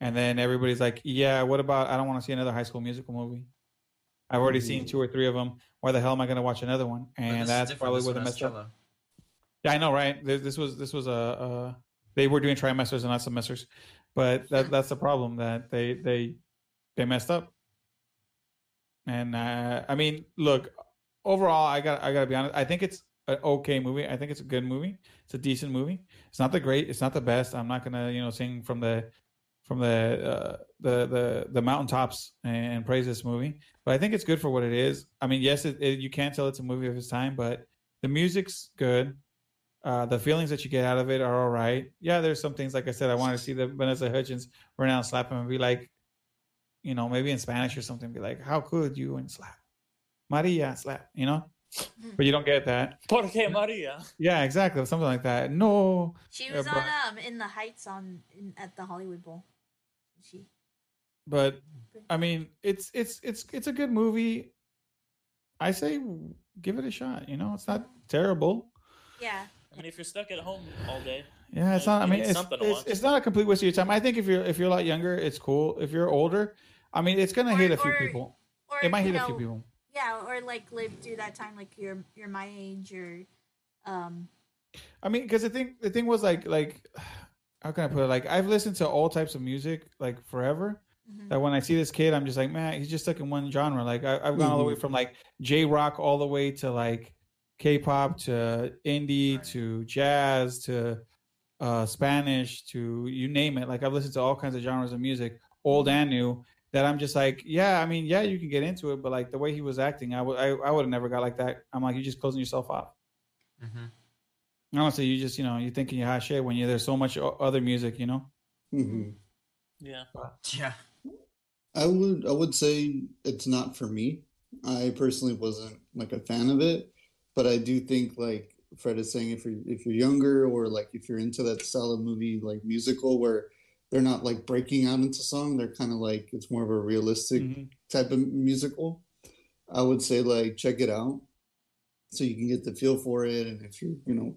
Speaker 4: And then everybody's like, "Yeah, what about? I don't want to see another High School Musical movie. I've already seen
Speaker 3: Mhm.
Speaker 4: two or three of them. Why the hell am I going to watch another one?" And that's probably where the messed up. Yeah, I know, right? This, this was this was a uh, they were doing trimesters and not semesters, but that that's the problem that they they they messed up. And uh, I mean, look, overall, I got I got to be honest. I think it's an okay movie. I think it's a good movie. It's a decent movie. It's not the great. It's not the best. I'm not gonna you know sing from the from the uh, the the the mountaintops and praise this movie, but I think it's good for what it is. I mean, yes, it, it, you can't tell it's a movie of its time, but the music's good. Uh, the feelings that you get out of it are all right. Yeah, there's some things like I said. I want to see the Vanessa Hudgens run out and slap him and be like, you know, maybe in Spanish or something, be like, "How could you?" and slap, Maria slap, you know. But you don't get that.
Speaker 5: Porque Maria.
Speaker 4: Yeah, exactly, something like that. No,
Speaker 2: she was
Speaker 4: but-
Speaker 2: on um in the heights on in, at the hollywood bowl she
Speaker 4: but I mean, it's it's it's it's a good movie. I say give it a shot. You know, it's not terrible.
Speaker 2: yeah
Speaker 5: I mean, if you're stuck at home all day,
Speaker 4: Yeah, it's not. I mean, it's, it's, it's not a complete waste of your time. I think if you're if you're a lot younger, it's cool. If you're older, I mean, it's gonna
Speaker 2: Or-
Speaker 4: hit a few
Speaker 2: or-
Speaker 4: people.
Speaker 2: or
Speaker 4: It might
Speaker 2: you
Speaker 4: hit a few people.
Speaker 2: yeah or like live through that time like you're you're my age or um
Speaker 4: I mean, because the thing the thing was like like how can I put it? Like I've listened to all types of music like forever.
Speaker 2: mhm.
Speaker 4: That when I see this kid, I'm just like, man, he's just stuck in one genre. Like I, I've gone all the way
Speaker 3: Mhm.
Speaker 4: from like J rock all the way to like K-pop to indie
Speaker 6: Right.
Speaker 4: to jazz to uh, Spanish to you name it. Like I've listened to all kinds of genres of music, old and new. That I'm just like, yeah, I mean, yeah, you can get into it, but like the way he was acting, I would, I, I would have never got like that. I'm like, you're just closing yourself off.
Speaker 6: hmm
Speaker 4: Honestly, you just, you know, you're thinking you're hot shit when you there's so much other music, you know.
Speaker 3: hmm
Speaker 5: yeah.
Speaker 6: Yeah.
Speaker 3: I would I would say it's not for me. I personally wasn't like a fan of it, but I do think like Fred is saying if you're if you're younger or like if you're into that style of movie like musical where they're not like breaking out into song, they're kind of like it's more of a realistic
Speaker 4: Mhm.
Speaker 3: type of musical. I would say like check it out so you can get the feel for it and if you're, you know,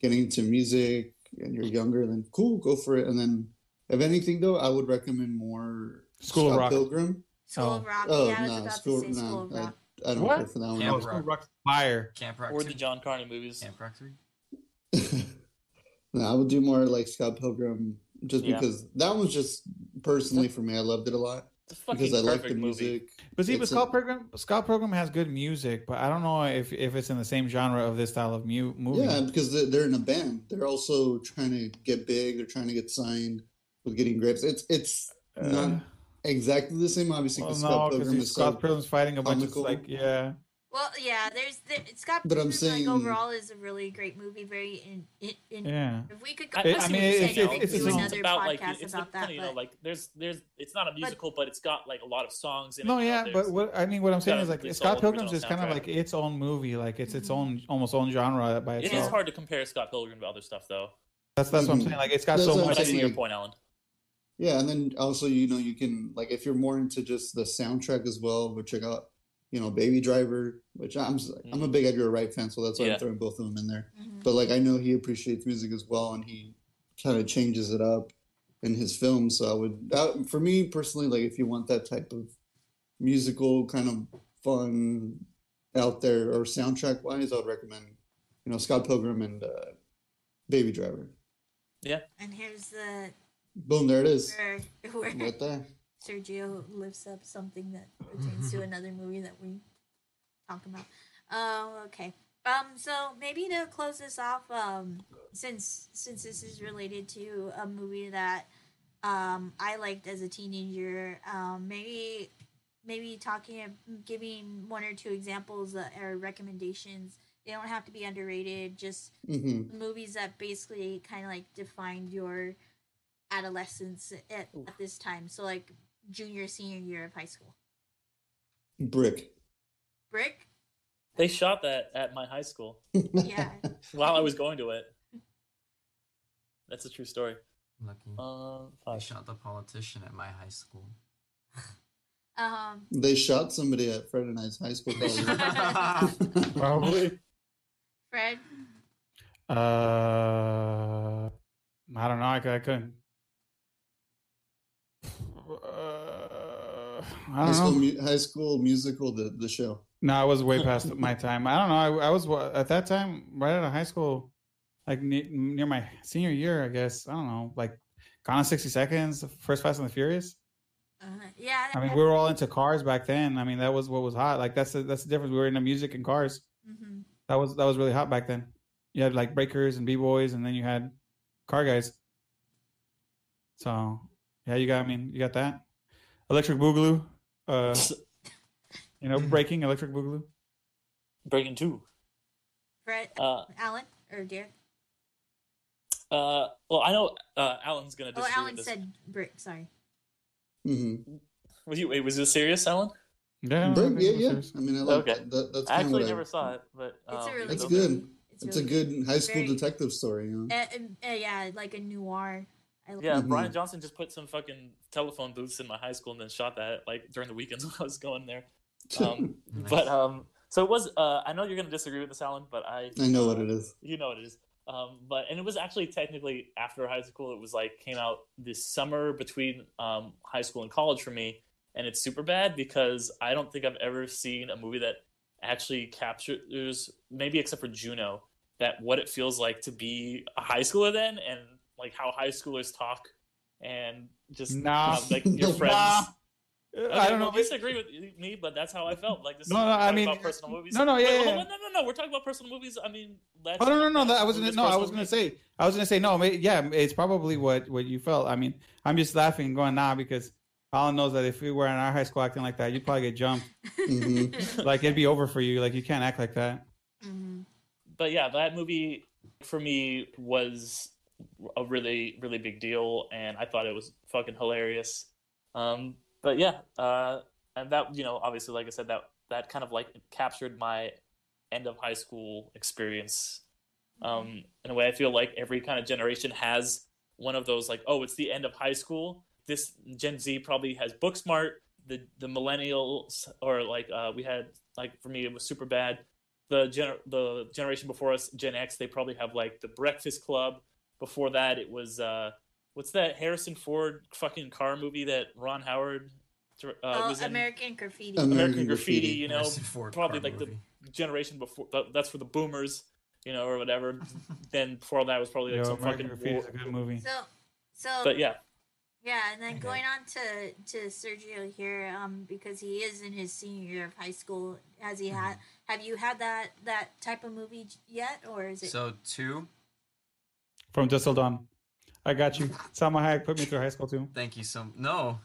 Speaker 3: getting into music and you're younger then cool, go for it and then if anything though, I would recommend more
Speaker 4: School of
Speaker 3: Scott
Speaker 4: Rock.
Speaker 3: Pilgrim.
Speaker 2: school
Speaker 4: Oh.
Speaker 2: of rock
Speaker 3: Oh,
Speaker 2: yeah i was
Speaker 3: no,
Speaker 2: about
Speaker 3: School,
Speaker 2: to say school of
Speaker 3: no,
Speaker 2: rock
Speaker 3: I, I don't
Speaker 4: What?
Speaker 3: care for that one.
Speaker 6: Camp
Speaker 4: Oh,
Speaker 6: Rock.
Speaker 4: Fire.
Speaker 6: Camp Rock
Speaker 5: Or the John Carney movies.
Speaker 6: Camp Rock 3.
Speaker 3: no, I would do more like Scott Pilgrim just
Speaker 5: Yeah.
Speaker 3: because that was just personally for me. I loved it a lot
Speaker 5: It's fucking
Speaker 3: because I like
Speaker 5: perfect
Speaker 3: the
Speaker 5: movie.
Speaker 3: music.
Speaker 4: But see, but
Speaker 3: It's a-
Speaker 4: Scott Pilgrim, Scott Pilgrim has good music, but I don't know if, if it's in the same genre of this style of mu- movie.
Speaker 3: Yeah, because they're, they're in a band. They're also trying to get big. They're trying to get signed with getting grapes. It's it's
Speaker 4: Uh,
Speaker 3: not exactly the same, obviously,
Speaker 4: well,
Speaker 3: because
Speaker 4: no,
Speaker 3: Scott
Speaker 4: because
Speaker 3: Pilgrim is
Speaker 4: Scott
Speaker 3: so.
Speaker 4: Pilgrim's fighting a bunch of like, yeah,
Speaker 2: well yeah there's there, scott
Speaker 3: But I'm
Speaker 2: Pilgrim,
Speaker 3: saying-
Speaker 2: like overall is a really great movie very in, in, in
Speaker 4: yeah.
Speaker 2: if we could
Speaker 5: I,
Speaker 2: go
Speaker 5: I,
Speaker 4: I mean,
Speaker 2: and
Speaker 4: it's- it's- it's
Speaker 2: do another
Speaker 5: it's about like it's
Speaker 2: about
Speaker 5: kind
Speaker 2: that
Speaker 5: you know like there's there's it's not a musical but it's got like a lot of songs in
Speaker 4: No,
Speaker 5: it. you know,
Speaker 4: yeah, but what I mean, what I'm saying is like Scott
Speaker 5: solo
Speaker 4: Pilgrim's is kind of like its own movie, like it's its
Speaker 2: Mhm.
Speaker 4: own almost own genre by
Speaker 5: it
Speaker 4: itself.
Speaker 5: is hard to compare Scott Pilgrim to other stuff though.
Speaker 4: That's that's what I'm
Speaker 3: Mhm.
Speaker 4: saying. Like it's got
Speaker 3: That's
Speaker 4: so
Speaker 3: much. I'm
Speaker 5: But I
Speaker 4: much.
Speaker 5: see your point, Alan.
Speaker 3: Yeah, and then also you know you can like if you're more into just the soundtrack as well, which I got, you know, Baby Driver, which I'm s- I'm a big Edgar Wright fan, so that's why
Speaker 5: Yeah.
Speaker 3: I'm throwing both of them in there.
Speaker 2: Mhm.
Speaker 3: But like I know he appreciates music as well, and he kind of changes it up in his films. So I would, that, for me personally, like if you want that type of musical kind of fun out there or soundtrack wise, I would recommend you know, Scott Pilgrim and uh, Baby Driver. Yeah.
Speaker 2: And here's the
Speaker 3: Boom, there it is.
Speaker 2: where, where
Speaker 3: Right there.
Speaker 2: Sergio lifts up something that pertains to another movie that we talk about. Oh, okay. Um, so maybe to close this off, um, since since this is related to a movie that um I liked as a teenager, um, maybe maybe talking giving one or two examples uh, or recommendations. They don't have to be underrated. Just
Speaker 3: hmm
Speaker 2: movies that basically kind of like defined your adolescence at, at this time. So like junior senior year of high school.
Speaker 3: Brick.
Speaker 2: Brick,
Speaker 5: They shot that at my high school
Speaker 2: yeah.
Speaker 5: while I was going to it. That's a true story.
Speaker 6: Lucky.
Speaker 5: Uh,
Speaker 6: I shot the politician at my high school.
Speaker 2: Um,
Speaker 3: They shot somebody at Fred and I's high school. Probably.
Speaker 4: Probably.
Speaker 2: Fred,
Speaker 4: Uh, I don't know. I, I couldn't. Uh, I
Speaker 3: high
Speaker 4: don't
Speaker 3: school,
Speaker 4: know.
Speaker 3: mu- high school musical, the the show.
Speaker 4: No, I was way past my time. I don't know. I, I was at that time right out of high school, like ne- near my senior year, I guess. I don't know, like Gone in sixty seconds, First Fast and the Furious.
Speaker 2: uh, yeah.
Speaker 4: I mean, we were all into cars back then. I mean, that was what was hot. Like that's the, that's the difference. We were into music and cars.
Speaker 2: hmm
Speaker 4: That was that was really hot back then. You had like breakers and b boys, and then you had car guys. So yeah, you got. I mean, you got that. Electric Boogaloo. Uh, you know, breaking Electric Boogaloo.
Speaker 5: Breaking two.
Speaker 2: Fred,
Speaker 5: Uh,
Speaker 2: Alan, or Derek?
Speaker 5: uh, well, I know uh, Alan's gonna
Speaker 2: Oh,
Speaker 5: disagree
Speaker 2: Alan
Speaker 5: this.
Speaker 2: said brick. Sorry.
Speaker 3: Mm-hmm.
Speaker 5: Was you? Wait, was this serious, Alan?
Speaker 4: Yeah,
Speaker 3: Brick,
Speaker 4: I
Speaker 3: yeah, yeah.
Speaker 4: it was
Speaker 3: I mean, I like
Speaker 5: Okay.
Speaker 3: that. that. That's
Speaker 5: I
Speaker 3: kind of
Speaker 5: actually never
Speaker 3: I,
Speaker 5: saw it, but
Speaker 2: It's a
Speaker 5: um,
Speaker 2: really
Speaker 3: That's
Speaker 2: good
Speaker 3: good.
Speaker 2: movie.
Speaker 3: It's a good high school
Speaker 2: Very-
Speaker 3: detective story. You know.
Speaker 2: Uh, um, uh, yeah, like a noir. I like
Speaker 5: Yeah,
Speaker 3: Mhm.
Speaker 5: Brian Johnson just put some fucking telephone booths in my high school and then shot that like during the weekends when I was going there. Um,
Speaker 6: Nice.
Speaker 5: But um, so it was. Uh, I know you're gonna disagree with this, Alan, but I.
Speaker 3: I know what it is.
Speaker 5: You know what it is. Um, but and it was actually technically after high school. It was like came out this summer between um, high school and college for me, and it's super bad because I don't think I've ever seen a movie that actually captures maybe except for Juno that what it feels like to be a high schooler then and like how high schoolers talk and just
Speaker 4: Nah.
Speaker 5: um, like your friends.
Speaker 4: Nah.
Speaker 5: Okay,
Speaker 4: I don't
Speaker 5: well,
Speaker 4: know.
Speaker 5: disagree with me, but that's how I felt. Like this.
Speaker 4: No,
Speaker 5: is
Speaker 4: no, I
Speaker 5: talking
Speaker 4: mean-
Speaker 5: about personal movies.
Speaker 4: no, no, yeah,
Speaker 5: Wait,
Speaker 4: yeah, yeah.
Speaker 5: on, no, no, no. We're talking about personal movies. I mean, that's,
Speaker 4: Oh no no no! That I was gonna no. I was gonna
Speaker 5: movies.
Speaker 4: say I was gonna say no. Yeah, it's probably what what you felt. I mean, I'm just laughing, and going nah because Alan knows that if we were in our high school acting like that, you'd probably get jumped.
Speaker 3: Mhm.
Speaker 4: Like it'd be over for you. Like you can't act like that.
Speaker 2: Mhm.
Speaker 5: but yeah, that movie for me was a really, really big deal, and I thought it was fucking hilarious. Um, but yeah, uh, and that you know, obviously, like I said, that that kind of like captured my end of high school experience. Um, in a way, I feel like every kind of generation has one of those, like, oh, it's the end of high school. This Gen Z probably has Booksmart. The the millennials, or like uh, we had, like for me, it was super bad the gener- the generation before us, Gen X, they probably have like the Breakfast Club. Before that, it was uh, what's that Harrison Ford fucking car movie that Ron Howard uh,
Speaker 2: oh,
Speaker 5: was in?
Speaker 2: American Graffiti.
Speaker 3: American
Speaker 5: American Graffiti.
Speaker 3: Graffiti.
Speaker 5: You know,
Speaker 6: Harrison Ford
Speaker 5: probably like
Speaker 6: movie.
Speaker 5: the generation before. that- That's for the boomers, you know, or whatever. then before that was probably like
Speaker 4: Yo,
Speaker 5: some
Speaker 4: American
Speaker 5: fucking.
Speaker 4: Graffiti is a good movie.
Speaker 2: So, so
Speaker 5: But yeah,
Speaker 2: yeah, and then
Speaker 6: Okay.
Speaker 2: going on to to Sergio here, um, because he is in his senior year of high school. Has he had? Have you had that that type of movie yet, or is it?
Speaker 6: So two.
Speaker 4: From Dusk Till Dawn. I got you. Salma Hayek put me through high school too.
Speaker 6: Thank you so. No.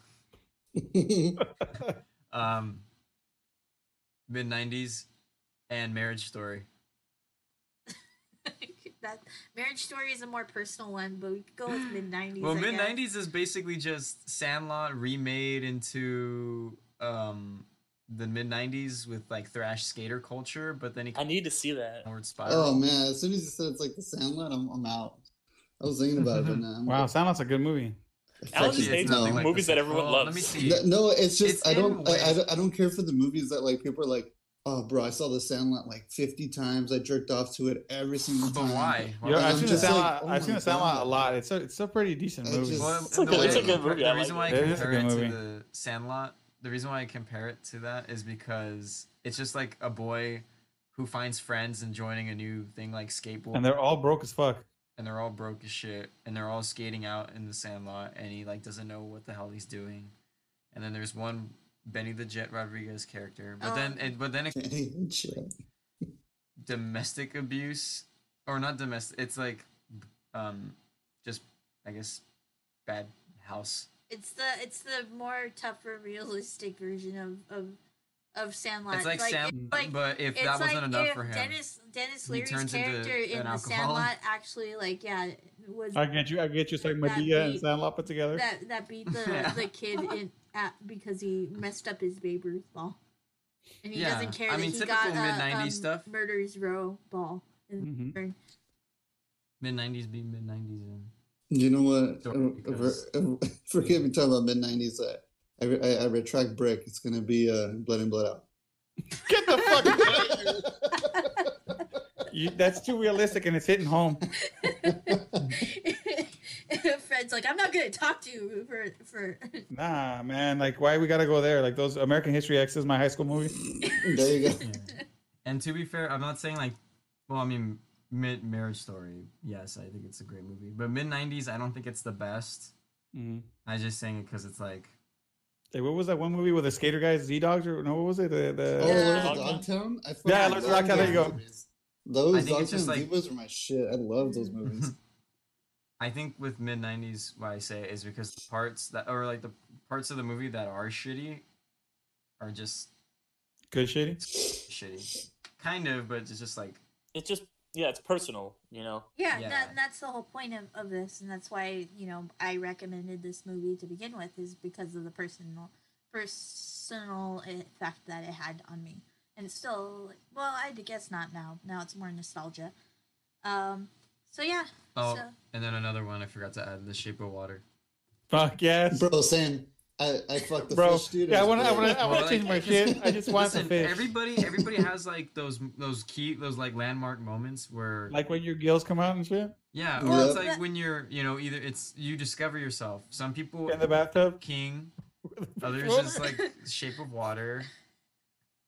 Speaker 6: Um. Mid '90s, and Marriage Story.
Speaker 2: that Marriage Story is a more personal one, but we could go with mid nineties.
Speaker 6: Well, mid '90s is basically just Sandlot remade into um the mid '90s with like thrash skater culture, but then he
Speaker 5: I need to see that.
Speaker 6: downward spiral.
Speaker 3: oh man! As soon as you said it's like the Sandlot, I'm, I'm out. I was thinking about it, but now I'm
Speaker 4: Wow,
Speaker 3: like,
Speaker 4: Sandlot's a good movie.
Speaker 5: Alan
Speaker 3: fuck
Speaker 5: just
Speaker 3: it,
Speaker 5: hates
Speaker 3: no.
Speaker 6: nothing like
Speaker 5: movies that everyone
Speaker 6: Sandlot.
Speaker 5: loves.
Speaker 6: Let me see.
Speaker 3: No, no, it's just
Speaker 6: It's
Speaker 3: I don't, I, I don't I don't care for the movies that like people are like, oh bro, I saw the Sandlot like fifty times. I jerked off to it every single
Speaker 6: But
Speaker 3: time.
Speaker 6: why? Why
Speaker 4: Yeah,
Speaker 6: would
Speaker 3: I'm
Speaker 4: I've seen the
Speaker 3: just like,
Speaker 4: Sandlot.
Speaker 3: oh
Speaker 4: I've seen the Sandlot a lot. It's a it's a pretty decent
Speaker 3: I
Speaker 4: movie.
Speaker 3: just-
Speaker 6: Well,
Speaker 5: It's a good-
Speaker 6: way
Speaker 5: it's a
Speaker 6: I
Speaker 5: good movie,
Speaker 6: The reason why I
Speaker 5: like
Speaker 4: it. It is a
Speaker 6: compare it to the Sandlot, the reason why I compare it to that is because it's just like a boy who finds friends and joining a new thing like skateboard,
Speaker 4: And they're all broke as fuck.
Speaker 6: And they're all broke as shit, and they're all skating out in the sandlot, and he like doesn't know what the hell he's doing. And then there's one Benny the Jet Rodriguez character, but
Speaker 2: Oh.
Speaker 6: then it, but then it,
Speaker 3: Shit.
Speaker 6: domestic abuse or not domestic, it's like um just I guess bad house.
Speaker 2: It's the it's the more tougher, realistic version of of of Sandlot.
Speaker 6: It's like, Sam,
Speaker 2: it's like
Speaker 6: but if
Speaker 2: it's
Speaker 6: that wasn't
Speaker 2: like
Speaker 6: enough
Speaker 2: if
Speaker 6: for him,
Speaker 2: Denis Denis
Speaker 6: he
Speaker 2: Leary's
Speaker 6: turns into
Speaker 2: character in
Speaker 6: an
Speaker 2: the
Speaker 6: alcoholic.
Speaker 2: Sandlot actually like yeah was
Speaker 4: I get you. I get you. It's like
Speaker 2: That
Speaker 4: Medea and
Speaker 2: beat-
Speaker 4: Sandlot put together.
Speaker 2: that that beat the
Speaker 6: Yeah.
Speaker 2: the kid in at because he messed up his Babe Ruth ball, and he
Speaker 6: Yeah,
Speaker 2: doesn't care
Speaker 6: I
Speaker 2: that
Speaker 6: mean,
Speaker 2: he
Speaker 6: typical
Speaker 2: got
Speaker 6: mid-90s
Speaker 2: um,
Speaker 6: stuff.
Speaker 2: murder's row ball. In
Speaker 4: Mhm.
Speaker 2: return.
Speaker 6: mid nineties be mid nineties.
Speaker 3: You know what?
Speaker 6: Don't,
Speaker 3: Uh,
Speaker 6: because-
Speaker 3: uh, Forgive me talking about mid nineties. Uh, I, I I retract brick. It's gonna be uh, blood in blood out.
Speaker 4: Get the fuck out of here. You, that's too realistic and it's hitting home.
Speaker 2: Fred's like, I'm not gonna talk to you for for.
Speaker 4: Nah, man. Like, why we gotta go there? Like those American History X is my high school movie.
Speaker 3: there you go.
Speaker 6: And to be fair, I'm not saying like, well, I mean, mid Marriage Story. Yes, I think it's a great movie, but mid '90s, I don't think it's the best.
Speaker 4: Mhm.
Speaker 6: I just saying it because it's like,
Speaker 4: Hey, what was that one movie with the skater guys, Z Dogs, or no? What was it? The, the
Speaker 3: Oh,
Speaker 2: Yeah.
Speaker 3: Lord of Dogtown. I
Speaker 4: Yeah,
Speaker 3: fucking
Speaker 4: Lord of
Speaker 3: love
Speaker 4: Dogtown, there you
Speaker 3: those
Speaker 4: go.
Speaker 3: movies. Those
Speaker 6: I think it's just
Speaker 3: Dogtown
Speaker 6: like-
Speaker 3: Divas are my shit. I love those movies.
Speaker 6: I think with mid '90s, why I say it is because the parts that, or like the parts of the movie that are shitty, are just
Speaker 4: good shitty.
Speaker 6: shitty. Kind of, but it's just like,
Speaker 5: It's just yeah, it's personal, you know.
Speaker 2: Yeah,
Speaker 6: Yeah.
Speaker 2: That, that's the whole point of, of this, and that's why you know I recommended this movie to begin with, is because of the personal personal effect that it had on me, and it's still well, I guess not now. Now it's more nostalgia. Um. So yeah.
Speaker 6: oh,
Speaker 2: So
Speaker 6: and then another one I forgot to add: The Shape of Water.
Speaker 4: Fuck yes,
Speaker 3: Bro, saying I I fucked the
Speaker 4: bro.
Speaker 3: fish, dude.
Speaker 4: Yeah, I want to. I want to. I want to change my
Speaker 6: like,
Speaker 4: shit. I just want
Speaker 6: Listen,
Speaker 4: the fish.
Speaker 6: everybody, everybody has like those those key, those like landmark moments where
Speaker 4: Like when your gills come out and shit
Speaker 6: Yeah, or
Speaker 3: Well,
Speaker 6: it's like when you're, you know, either it's you discover yourself. Some people
Speaker 4: in the bathtub.
Speaker 6: King, others it's like Shape of Water,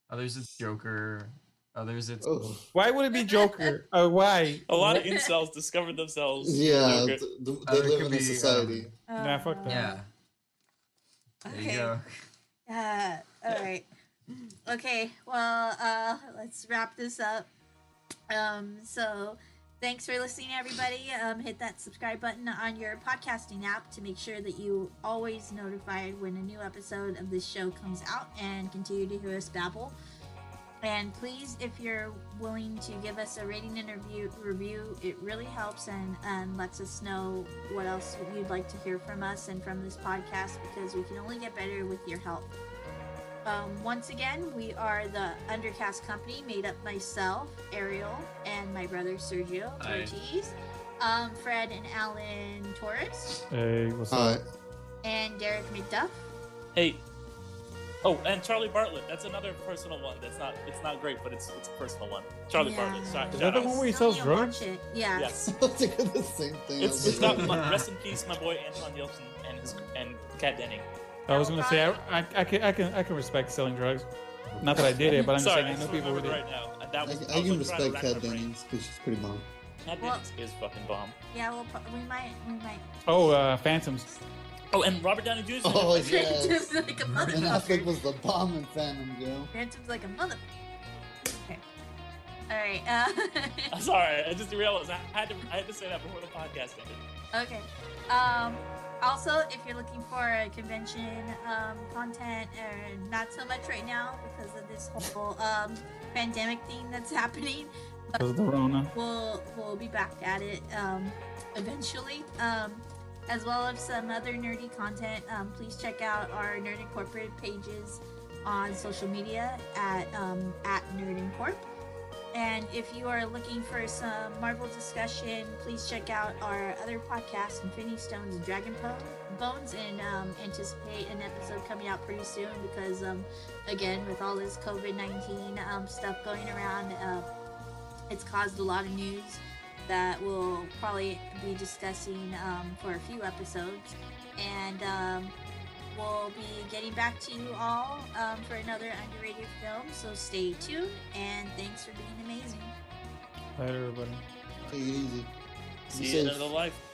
Speaker 6: others it's Joker, others it's
Speaker 3: Oh,
Speaker 4: Why would it be Joker? Uh, why?
Speaker 5: A lot of incels discovered themselves.
Speaker 3: yeah, th- th- they
Speaker 6: Other
Speaker 3: live in a
Speaker 6: be,
Speaker 3: society.
Speaker 2: uh,
Speaker 4: Nah, fuck that.
Speaker 6: yeah. There
Speaker 2: Okay.
Speaker 6: you go.
Speaker 2: Uh, all right. Okay. Well, uh, let's wrap this up. Um, so thanks for listening, everybody. Um, hit that subscribe button on your podcasting app to make sure that you always notified when a new episode of this show comes out, and continue to hear us babble. And please, if you're willing to give us a rating and review, review it really helps and, and lets us know what else you'd like to hear from us and from this podcast because we can only get better with your help. Um, once again, we are the Undercast Company, made up myself, Ariel, and my brother Sergio
Speaker 5: Hi.
Speaker 2: Ortiz, um, Fred and Alan Torres,
Speaker 4: Hey, what's
Speaker 3: Uh,
Speaker 4: up?
Speaker 2: and Derek McDuff.
Speaker 5: Hey. Oh, and Charlie Bartlett. That's another personal one. That's not. It's not great, but it's it's a personal one. Charlie
Speaker 2: Yeah.
Speaker 5: Bartlett. Shout,
Speaker 4: Is that the one where he sells drugs?
Speaker 2: Yeah.
Speaker 5: Yes.
Speaker 3: I was thinking the same thing.
Speaker 5: It's
Speaker 3: was
Speaker 5: it's
Speaker 3: like,
Speaker 5: not. Rest in peace, my boy Anton Yelchin and his and Kat Denning.
Speaker 4: I was gonna say I, I, I can I can I can respect selling drugs. Not that I did it, but I'm just saying
Speaker 5: I
Speaker 4: I know people who did.
Speaker 5: right now. That was,
Speaker 3: I,
Speaker 5: was
Speaker 3: I can respect
Speaker 5: rack
Speaker 3: Kat. Dennings because she's pretty bomb.
Speaker 5: Kat
Speaker 2: Well-
Speaker 5: Dennings is fucking bomb.
Speaker 2: Yeah, we'll, we might, we might.
Speaker 4: Oh, uh, Phantoms.
Speaker 5: Oh, and Robert Downey Jr.
Speaker 3: Oh
Speaker 2: Phantom's
Speaker 3: yes.
Speaker 2: like a
Speaker 3: Ben Affleck
Speaker 2: motherfucker.
Speaker 3: was the bomb in Phantom, Joe.
Speaker 2: Phantom's like a motherfucker. Okay. All right. Uh,
Speaker 5: I'm sorry, I just realized I had to I had to say that before the podcast ended.
Speaker 2: Okay. Um, also, if you're looking for a convention um, content, or not so much right now because of this whole um, pandemic thing that's happening,
Speaker 4: Because of the Rona.
Speaker 2: we'll we'll be back at it um, eventually. Um, as well as some other nerdy content. Um, please check out our Nerd Incorporated pages on social media at um, at Nerd Incorp. And if you are looking for some Marvel discussion, please check out our other podcast, Infinity Stones and Dragon Bones, and um, anticipate an episode coming out pretty soon because, um, again, with all this COVID 19 um, stuff going around, uh, it's caused a lot of news that we'll probably be discussing um, for a few episodes. And um, we'll be getting back to you all um, for another underrated film. So stay tuned, and thanks for being amazing.
Speaker 4: Later, everybody.
Speaker 3: Take it easy.
Speaker 5: See you at
Speaker 3: safe.
Speaker 5: the end the life.